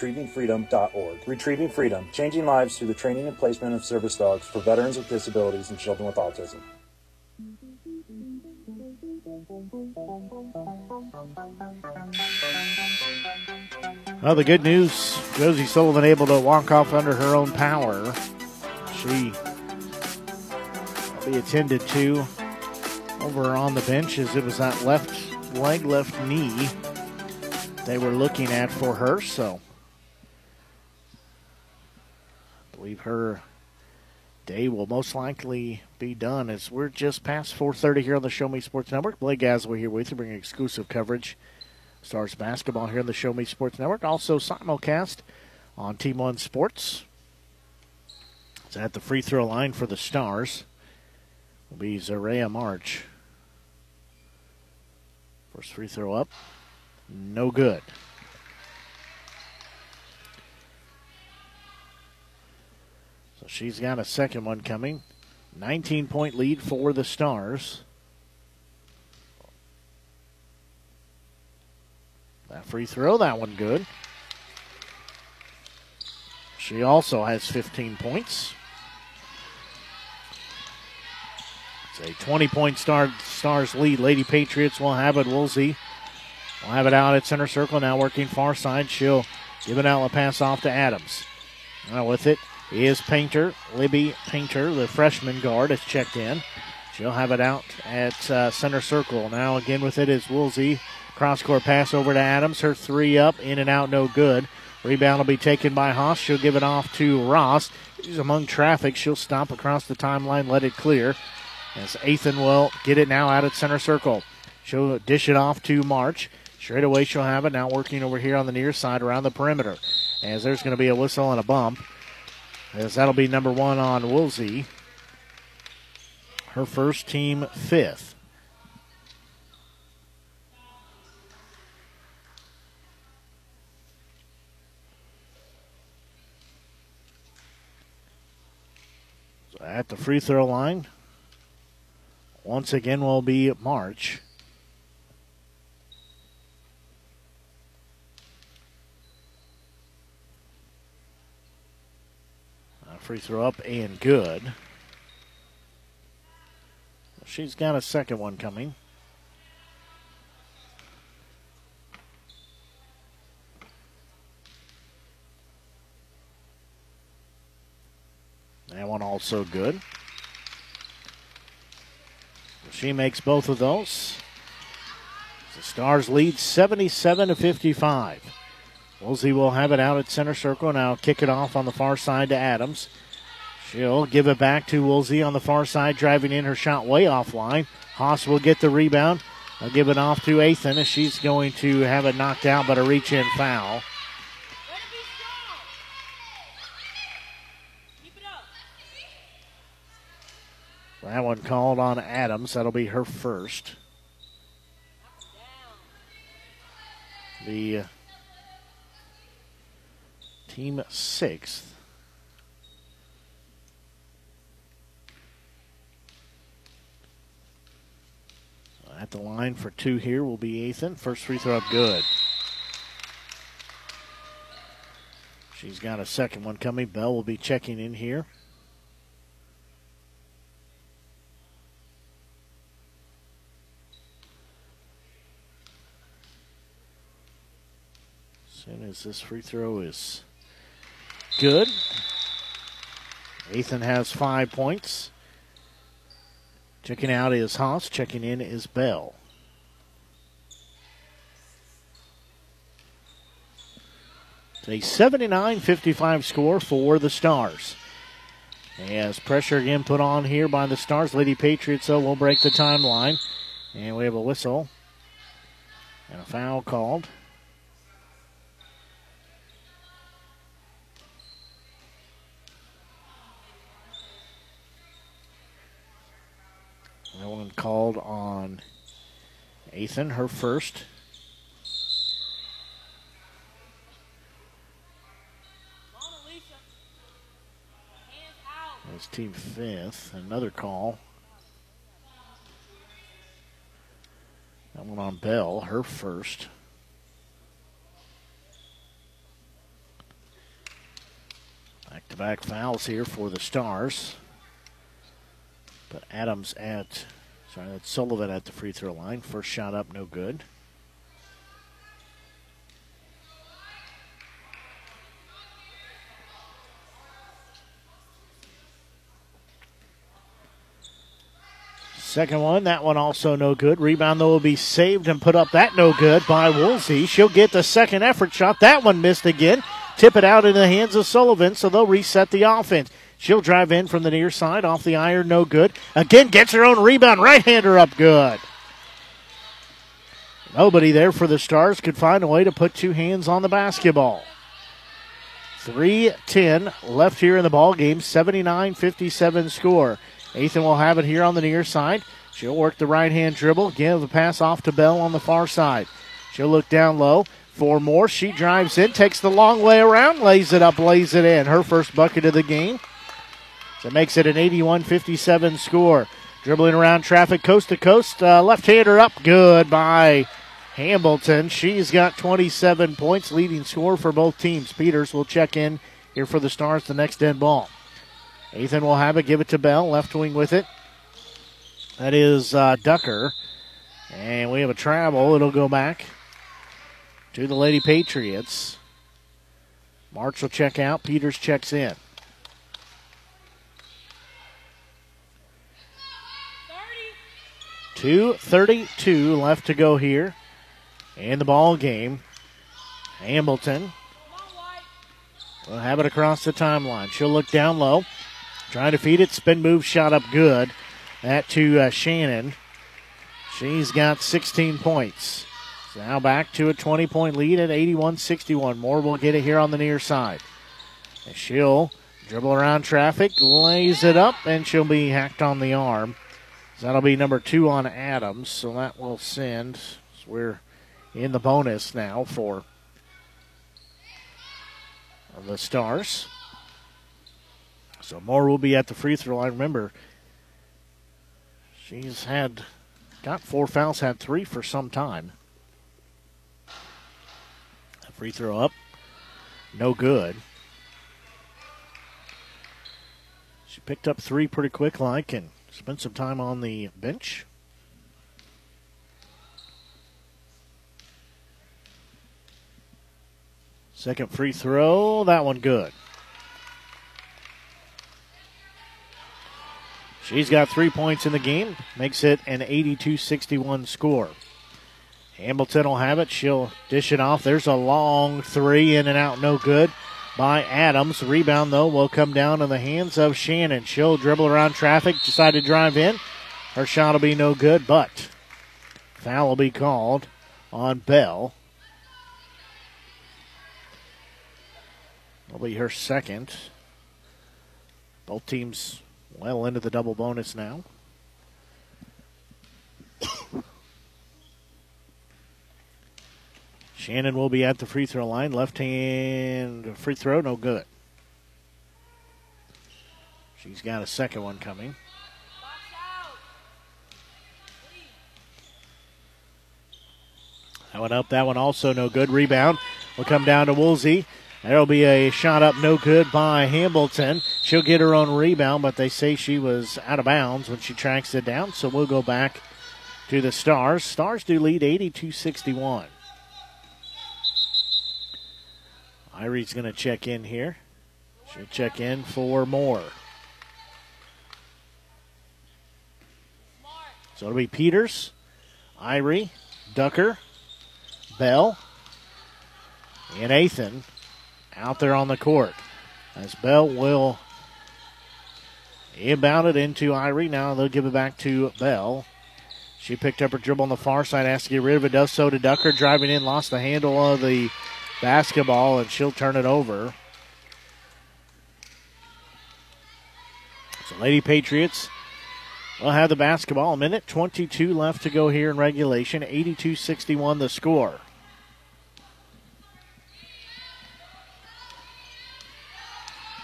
retrievingfreedom.org. Retrieving Freedom, changing lives through the training and placement of service dogs for veterans with disabilities and children with autism. Well, the good news Josie Sullivan able to walk off under her own power. She will be attended to over on the bench as it was that left leg, left knee they were looking at for her. So I believe her day will most likely be done as we're just past 4.30 here on the Show Me Sports Network. Blake Gasaway here with you, bringing exclusive coverage. Stars basketball here on the Show Me Sports Network. Also simulcast on Team One Sports. It's at the free throw line for the Stars. Will be Zarea March. First free throw up. No good. She's got a second one coming. 19 point lead for the Stars. That free throw, that one good. She also has 15 points. It's a 20 point star, Stars lead. Lady Patriots will have it. Woolsey will have it out at center circle. Now working far side. She'll give it out. A pass off to Adams. Now with it is Painter. Libby Painter, the freshman guard, has checked in. She'll have it out at uh, center circle. Now again with it is Woolsey. Cross court pass over to Adams. Her three up, in and out, no good. Rebound will be taken by Haas. She'll give it off to Ross. She's among traffic. She'll stop across the timeline, let it clear. As Ethan will get it now out at center circle. She'll dish it off to March. Straight away, she'll have it now working over here on the near side around the perimeter. As there's going to be a whistle and a bump. As that'll be number one on Woolsey. Her first team fifth. So at the free throw line once again will be March. Free throw up and good. She's got a second one coming. That one also good. She makes both of those. The Stars lead 77 to 55. Woolsey will have it out at center circle now. Kick it off on the far side to Adams. She'll give it back to Woolsey on the far side, driving in her shot way offline. Haas will get the rebound. They'll give it off to Athan as she's going to have it knocked out, but a reach in foul. That one called on Adams. That'll be her first. The uh, team sixth. At the line for two here will be Ethan. First free throw up good. She's got a second one coming. Bell will be checking in here. As soon as this free throw is good, Ethan has five points. Checking out is Haas. Checking in is Bell. It's a 79 55 score for the Stars. As pressure again put on here by the Stars, Lady Patriots though will break the timeline. And we have a whistle and a foul called. Called on Ethan, her first. That's team fifth. Another call. That one on Bell, her first. Back to back fouls here for the Stars. But Adams at, sorry, that's Sullivan at the free throw line. First shot up, no good. Second one, that one also no good. Rebound, though, will be saved and put up that no good by Woolsey. She'll get the second effort shot. That one missed again. Tip it out in the hands of Sullivan, so they'll reset the offense. She'll drive in from the near side off the iron, no good. Again, gets her own rebound. Right hander up good. Nobody there for the Stars could find a way to put two hands on the basketball. 3-10 left here in the ball game. 79-57 score. Ethan will have it here on the near side. She'll work the right hand dribble, give the pass off to Bell on the far side. She'll look down low for more. She drives in, takes the long way around, lays it up, lays it in. Her first bucket of the game. So it makes it an 81 57 score. Dribbling around traffic coast to coast. Uh, left hander up. Good by Hamilton. She's got 27 points, leading score for both teams. Peters will check in here for the Stars, the next dead ball. Ethan will have it, give it to Bell, left wing with it. That is uh, Tucker. And we have a travel. It'll go back to the Lady Patriots. March will check out. Peters checks in. 2.32 left to go here in the ball game. Hamilton will have it across the timeline. She'll look down low. Trying to feed it. Spin move shot up good. That to uh, Shannon. She's got 16 points. So now back to a 20 point lead at 81 61. Moore will get it here on the near side. And she'll dribble around traffic, lays it up, and she'll be hacked on the arm. That'll be number two on Adams. So that will send. We're in the bonus now for the Stars. So Moore will be at the free throw line. Remember, She's had got four fouls, had three for some time. Free throw up, no good. She picked up three pretty quick, like, and spent some time on the bench. Second free throw, that one good. She's got three points in the game, makes it an 82 61 score. Hamilton will have it. She'll dish it off. There's a long three in and out, no good by Adams. Rebound, though, will come down in the hands of Shannon. She'll dribble around traffic, decide to drive in. Her shot will be no good, but foul will be called on Bell. Will be her second. Both teams well into the double bonus now. Shannon will be at the free throw line. Left hand free throw, no good. She's got a second one coming. That one up, that one also no good. Rebound will come down to Woolsey. There'll be a shot up, no good by Hamilton. She'll get her own rebound, but they say she was out of bounds when she tracks it down, so we'll go back to the Stars. Stars do lead 82 61. Irie's going to check in here. She'll check in for more. So it'll be Peters, Irie, Tucker, Bell, and Athan out there on the court. As Bell will inbound it into Irie. Now they'll give it back to Bell. She picked up her dribble on the far side, has to get rid of it. Does so to Tucker, driving in, lost the handle of the basketball, and she'll turn it over. So, Lady Patriots will have the basketball. A minute 22 left to go here in regulation. 82 61 the score.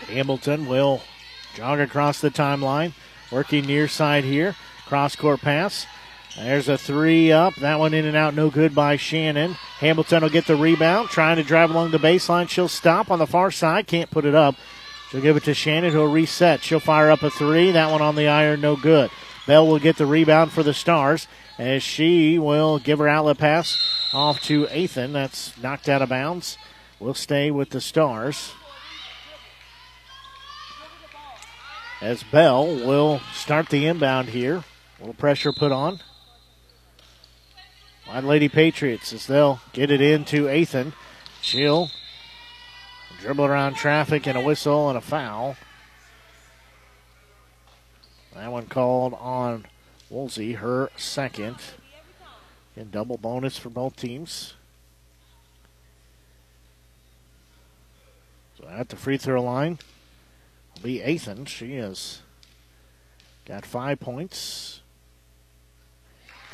Hamilton will jog across the timeline, working near side here. Cross court pass. There's a three up. That one in and out, no good by Shannon. Hamilton will get the rebound, trying to drive along the baseline. She'll stop on the far side, can't put it up. She'll give it to Shannon, who'll reset. She'll fire up a three. That one on the iron, no good. Bell will get the rebound for the Stars as she will give her outlet pass off to Ethan. That's knocked out of bounds. We'll stay with the Stars. As Bell will start the inbound here. A little pressure put on. Wide Lady Patriots as they'll get it into Athan. She'll dribble around traffic and a whistle and a foul. That one called on Woolsey, her second. And double bonus for both teams. So at the free throw line will be Athan. She has got five points.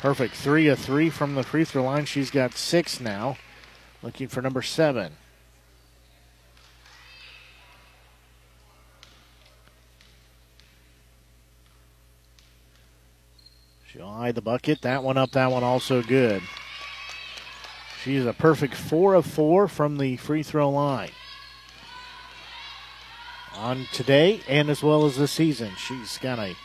Perfect. Three of three from the free throw line. She's got six now. Looking for number seven. She'll eye the bucket. That one up, that one also good. She's a perfect four of four from the free throw line. On today and as well as the season. She's got a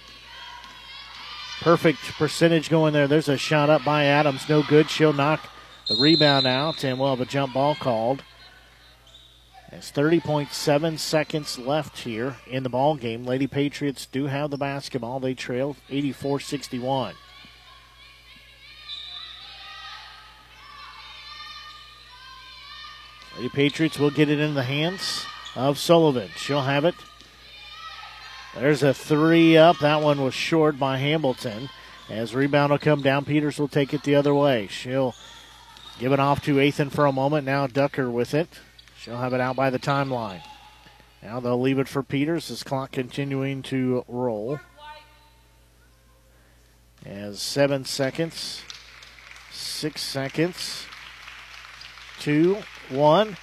perfect percentage going there. There's a shot up by Adams. No good. She'll knock the rebound out, and we'll have a jump ball called. It's 30.7 seconds left here in the ball game. Lady Patriots do have the basketball. They trail 84-61. Lady Patriots will get it in the hands of Sullivan. She'll have it. There's a three up. That one was short by Hamilton. As rebound will come down, Peters will take it the other way. She'll give it off to Ethan for a moment. Now Tucker with it. She'll have it out by the timeline. Now they'll leave it for Peters as clock continuing to roll. As seven seconds, six seconds, two, one.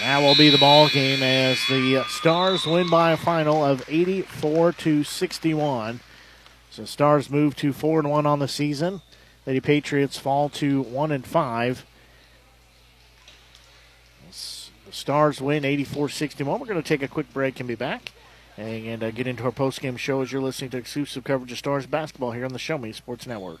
That will be the ball game as the Stars win by a final of 84 to 61. So Stars move to four and one on the season. Lady Patriots fall to one and five. The Stars win 84-61. We're going to take a quick break and be back and uh, get into our post-game show as you're listening to exclusive coverage of Stars basketball here on the Show Me Sports Network.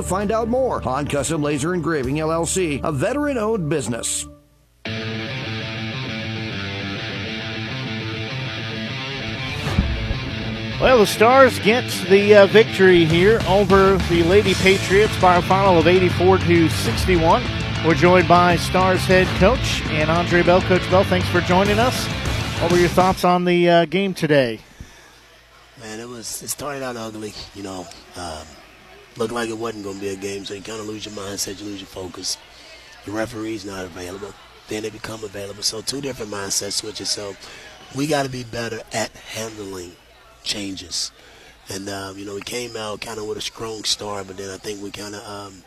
to find out more on Custom Laser Engraving LLC, a veteran owned business. Well, the Stars get the uh, victory here over the Lady Patriots by a final of 84 to 61. We're joined by Stars head coach and Andre Bell. Coach Bell, thanks for joining us. What were your thoughts on the uh, game today? Man, it was it started out ugly. You know, um, looked like it wasn't going to be a game, so you kind of lose your mindset, you lose your focus. The referee's not available. Then they become available. So two different mindset switches. So we got to be better at handling changes. And um, you know, we came out kind of with a strong start, but then I think we kind of um,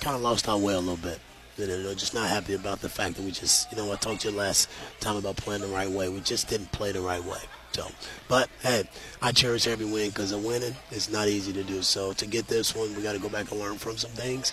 kind of lost our way a little bit. You know, just not happy about the fact that we just, you know, I talked to you last time about playing the right way. We just didn't play the right way. So, but hey, I cherish every win because winning is not easy to do. So to get this one, we got to go back and learn from some things.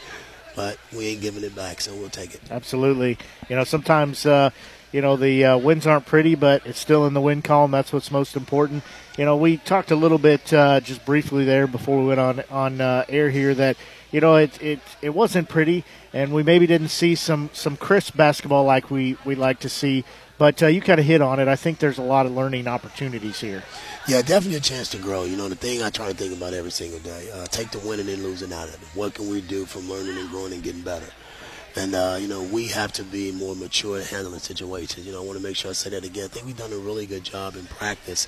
But we ain't giving it back, so we'll take it. Absolutely. You know, sometimes. Uh, you know the uh, wins aren't pretty, but it's still in the win column. That's what's most important. You know, we talked a little bit uh, just briefly there before we went on on uh, air here that you know it it it wasn't pretty, and we maybe didn't see some some crisp basketball like we we like to see. But uh, you kind of hit on it. I think there's a lot of learning opportunities here. Yeah, definitely a chance to grow. You know, the thing I try to think about every single day: uh, take the winning and losing out of it. What can we do from learning and growing and getting better? And, uh, you know, we have to be more mature in handling situations. You know, I want to make sure I say that again. I think we've done a really good job in practice.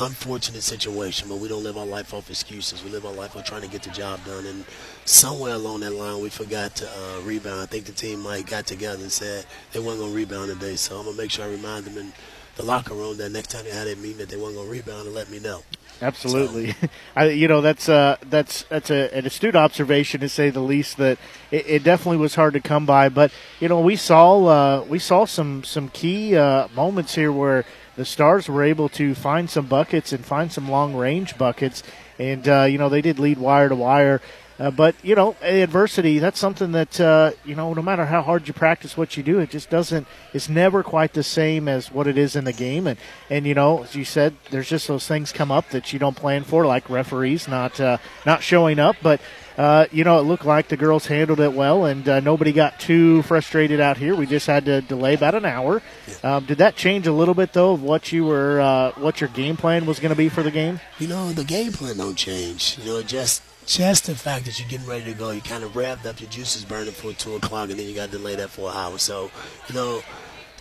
Unfortunate situation, but we don't live our life off excuses. We live our life on trying to get the job done. And somewhere along that line, we forgot to uh, rebound. I think the team might got together and said they weren't going to rebound today. So I'm going to make sure I remind them in the locker room that next time they had a meeting that they weren't going to rebound and let me know. Absolutely, so. I, you know that's uh, that's that's a, an astute observation to say the least. That it, it, definitely was hard to come by, but you know we saw uh, we saw some some key uh, moments here where the Stars were able to find some buckets and find some long range buckets, and uh, you know they did lead wire to wire. Uh, but you know, adversity that's something that uh, you know, no matter how hard you practice what you do, it just doesn't. It's never quite the same as what it is in the game. And and you know, as you said, there's just those things come up that you don't plan for, like referees not uh, not showing up. But uh, you know, it looked like the girls handled it well, and uh, nobody got too frustrated out here. We just had to delay about an hour. Um, did that change a little bit though of what you were, uh, what your game plan was going to be for the game? You know, the game plan don't change. You know, it just just the fact that you're getting ready to go, you kind of revved up, your juices burning for two o'clock, and then you got to delay that for an hour. So, you know,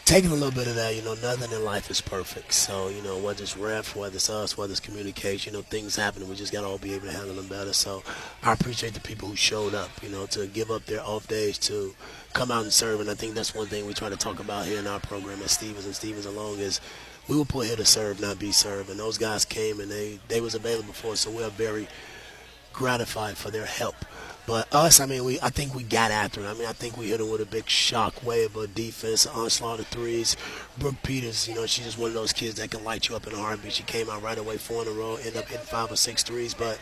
taking a little bit of that, you know, nothing in life is perfect. So, you know, whether it's ref, whether it's us, whether it's communication, you know, things happen, we just got to all be able to handle them better. So, I appreciate the people who showed up, you know, to give up their off days to come out and serve. And I think that's one thing we try to talk about here in our program at Stephens and Stephens along is we were put here to serve, not be served. And those guys came and they, they was available for us. So we're very gratified for their help. But us, I mean, we I think we got after it. I mean, I think we hit them with a big shock wave of defense, onslaught of threes. Brooke Peters, you know, she's just one of those kids that can light you up in a heartbeat. She came out right away, four in a row, ended up hitting five or six threes. But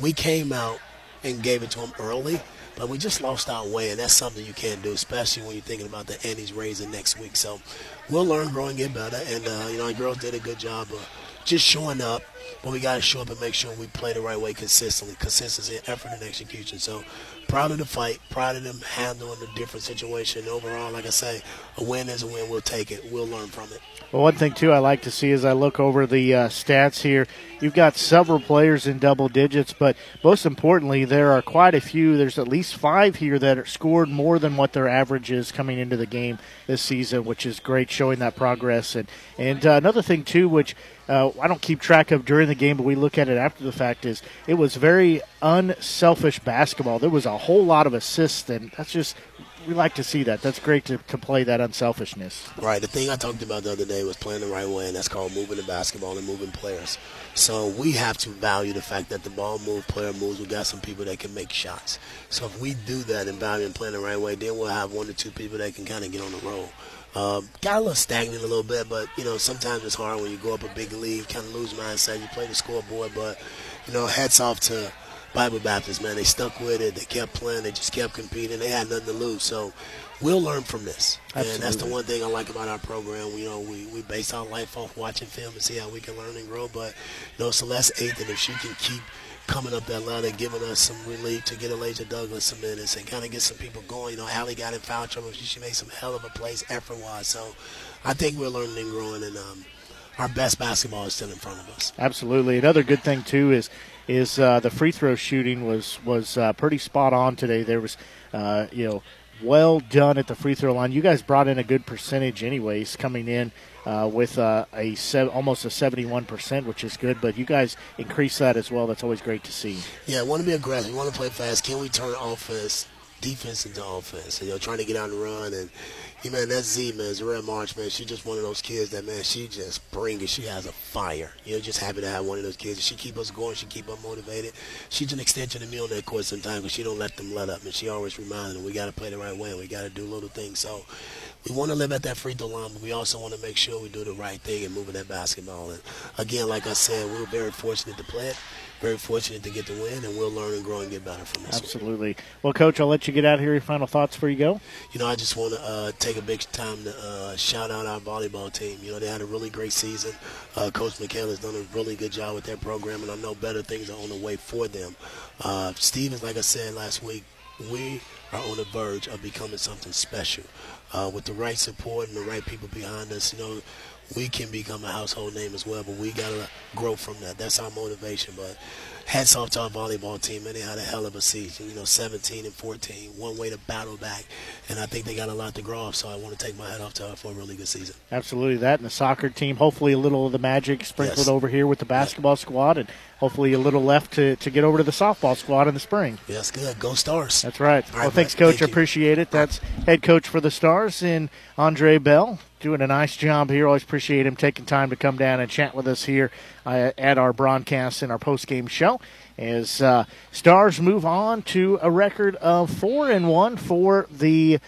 we came out and gave it to them early. but we just lost our way, and that's something you can't do, especially when you're thinking about the Annie's raising next week. So we'll learn, grow, get better. And uh, you know, our girls did a good job of just showing up, but we got to show up and make sure we play the right way consistently. Consistency, effort, and execution. So proud of the fight, proud of them handling the different situation. Overall, like I say, a win is a win. We'll take it. We'll learn from it. Well, one thing too I like to see as I look over the uh, stats here, you've got several players in double digits, but most importantly, there are quite a few. There's at least five here that scored more than what their average is coming into the game this season, which is great, showing that progress. And and uh, another thing too, which uh, I don't keep track of during the game, but we look at it after the fact, is it was very unselfish basketball. There was a whole lot of assists, and that's just we like to see that. That's great to, to play that unselfishness. Right. The thing I talked about the other day was playing the right way, and that's called moving the basketball and moving players. So we have to value the fact that the ball moves, player moves. We got some people that can make shots. So if we do that and value and play the right way, then we'll have one or two people that can kind of get on the roll. Um, got a little stagnant a little bit, but you know sometimes it's hard when you go up a big league, kind of lose mindset. You play the scoreboard, but you know hats off to Bible Baptist, man. They stuck with it. They kept playing. They just kept competing. They had nothing to lose. So we'll learn from this. Absolutely. And that's the one thing I like about our program. You know, we, we base our life off watching film and see how we can learn and grow. But, you know, Celeste Athan, if she can keep coming up that ladder, giving us some relief to get Elijah Douglas some minutes and kind of get some people going. You know, Allie got in foul trouble. She, she made some hell of a plays effort-wise. So I think we're learning and growing, and um, our best basketball is still in front of us. Absolutely. Another good thing, too, is – is uh, the free throw shooting was was uh, pretty spot on today. There was, uh, you know, well done at the free throw line. You guys brought in a good percentage, anyways, coming in uh, with uh, a almost a seventy-one percent, which is good. But you guys increase that as well. That's always great to see. Yeah, want to be aggressive. Want to play fast. Can we turn offense, defense into offense? you know, trying to get on the run and yeah, man, that Z, man, Red March, man, she's just one of those kids that, man, she just bring it. She has a fire. You know, just happy to have one of those kids. She keep us going. She keep us motivated. She's an extension of me on that court sometimes, because she don't let them let up. And she always reminds them we got to play the right way and we got to do little things. So we want to live at that free throw line, but we also want to make sure we do the right thing and moving that basketball. And again, like I said, we were very fortunate to play it very fortunate to get the win, and we'll learn and grow and get better from this. Absolutely. Well, Coach, I'll let you get out here. Your final thoughts before you go? You know, I just want to uh, take a big time to uh, shout out our volleyball team. You know, they had a really great season. Uh, Coach McHale has done a really good job with their program, and I know better things are on the way for them. Uh, Stephens, like I said last week, we are on the verge of becoming something special. Uh, with the right support and the right people behind us, you know, we can become a household name as well. But we gotta grow from that. That's our motivation. But hats off to our volleyball team, and they had a hell of a season. You know, 17 and 14, one way to battle back, and I think they got a lot to grow off. So I want to take my hat off to her for a really good season. Absolutely, that and the soccer team. Hopefully, a little of the magic sprinkled yes. over here with the basketball squad, and hopefully a little left to, to get over to the softball squad in the spring. Yes, good. Go Stars. That's right. well, thanks, Coach. Thank appreciate it. That's head coach for the Stars in Andre Bell. Doing a nice job here. Always appreciate him taking time to come down and chat with us here uh, at our broadcast and our post game show. As uh, Stars move on to a record of four and one for the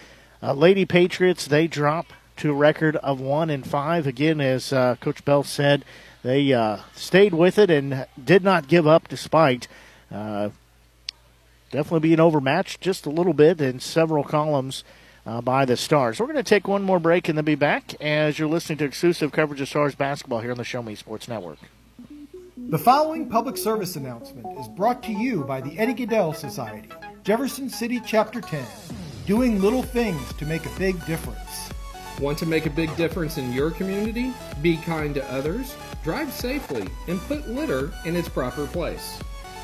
uh, Lady Patriots, they drop to a record of one and five. Again, as uh, Coach Bell said, they uh, stayed with it and did not give up despite uh, definitely being overmatched just a little bit in several columns uh, by the Stars. We're going to take one more break and then be back as you're listening to exclusive coverage of Stars basketball here on the Show Me Sports Network. The following public service announcement is brought to you by the Eddie Gaedel Society, Jefferson City Chapter 10, doing little things to make a big difference. Want to make a big difference in your community? Be kind to others drive safely, and put litter in its proper place.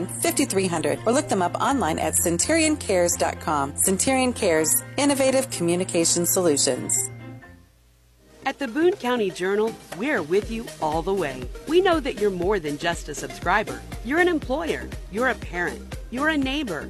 877 5300 or look them up online at centurioncares.com. Centurion Cares, innovative communication solutions. At the Boone County Journal, we're with you all the way. We know that you're more than just a subscriber. You're an employer, you're a parent, you're a neighbor.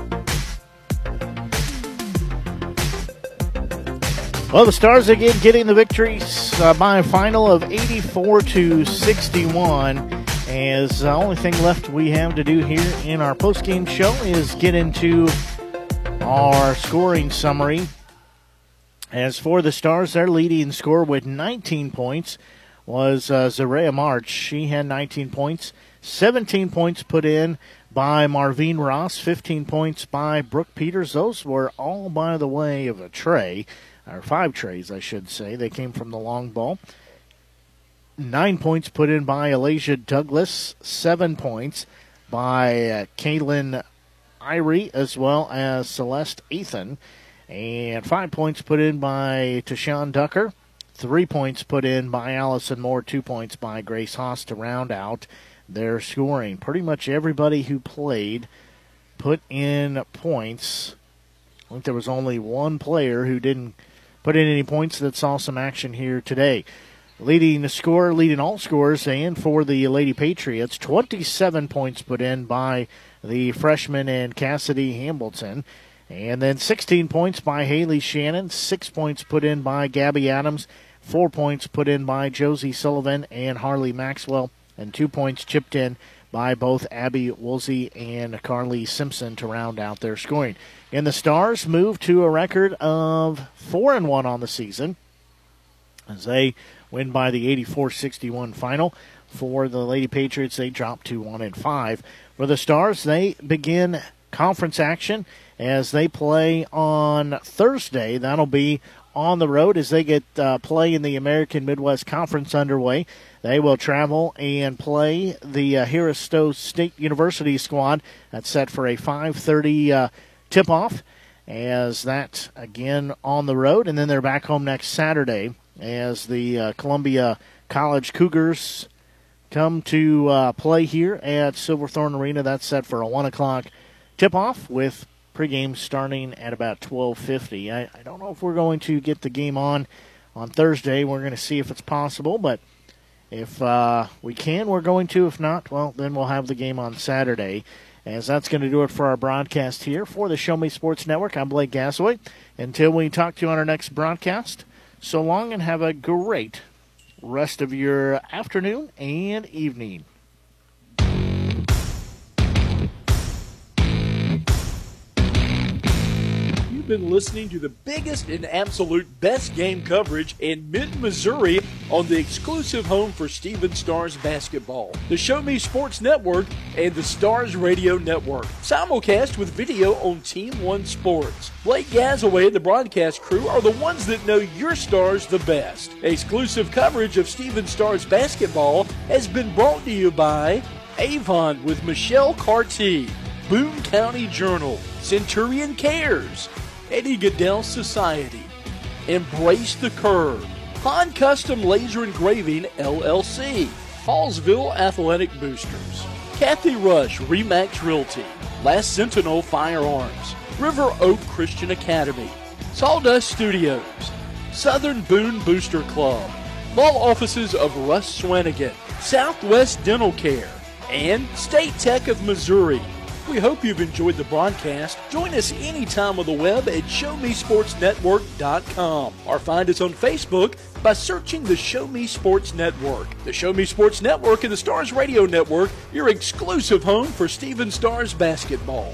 Well, the Stars again getting the victory uh, by a final of 84 to 61. As the only thing left we have to do here in our post-game show is get into our scoring summary. As for the Stars, their leading score with 19 points was uh, March. She had 19 points, 17 points put in by Marvine Ross, 15 points by Brooke Peters. Those were all by the way of a trey or five treys, I should say. They came from the long ball. Nine points put in by Elijah Douglas, seven points by uh, Kaylin Irie, as well as Celeste Ethan, and five points put in by Tashawn Tucker, three points put in by Allison Moore, two points by Grace Haas to round out their scoring. Pretty much everybody who played put in points. I think there was only one player who didn't put in any points that saw some action here today. Leading the score, leading all scores, and for the Lady Patriots, 27 points put in by the freshman and Cassidy Hamilton. And then 16 points by Haley Shannon, 6 points put in by Gabby Adams, 4 points put in by Josie Sullivan and Harley Maxwell, and 2 points chipped in by both Abby Woolsey and Carly Simpson to round out their scoring. And the Stars move to a record of 4 and 1 on the season as they win by the 84-61 final. For the Lady Patriots, they drop to 1 and 5. For the Stars, they begin conference action as they play on Thursday. That'll be on the road as they get uh, play in the American Midwest Conference underway. They will travel and play the uh, Harris Stowe State University squad. That's set for a 5:30 uh, tip-off. As that again on the road, and then they're back home next Saturday as the uh, Columbia College Cougars come to uh, play here at Silverthorne Arena. That's set for a one o'clock tip-off with pregame starting at about 12:50. I, I don't know if we're going to get the game on on Thursday. We're going to see if it's possible, but if uh, we can, we're going to. If not, well, then we'll have the game on Saturday. As that's going to do it for our broadcast here for the Show Me Sports Network. I'm Blake Gasaway. Until we talk to you on our next broadcast, so long and have a great rest of your afternoon and evening. Been listening to the biggest and absolute best game coverage in mid Missouri on the exclusive home for Stephens Stars basketball, the Show Me Sports Network, and the Stars Radio Network. Simulcast with video on Team One Sports. Blake Gazaway and the broadcast crew are the ones that know your stars the best. Exclusive coverage of Stephens Stars basketball has been brought to you by Avon with Michelle Carty, Boone County Journal, Centurion Cares, Eddie Gaedel Society. Embrace the Curve. Han Custom Laser Engraving LLC. Hallsville Athletic Boosters. Kathy Rush Remax Realty. Last Sentinel Firearms. River Oak Christian Academy. Sawdust Studios. Southern Boone Booster Club. Law offices of Russ Swanigan. Southwest Dental Care. And State Tech of Missouri. We hope you've enjoyed the broadcast. Join us anytime on the web at ShowMeSportsNetwork.com or find us on Facebook by searching the Show Me Sports Network. The Show Me Sports Network and the Stars Radio Network, your exclusive home for Stephens Stars basketball.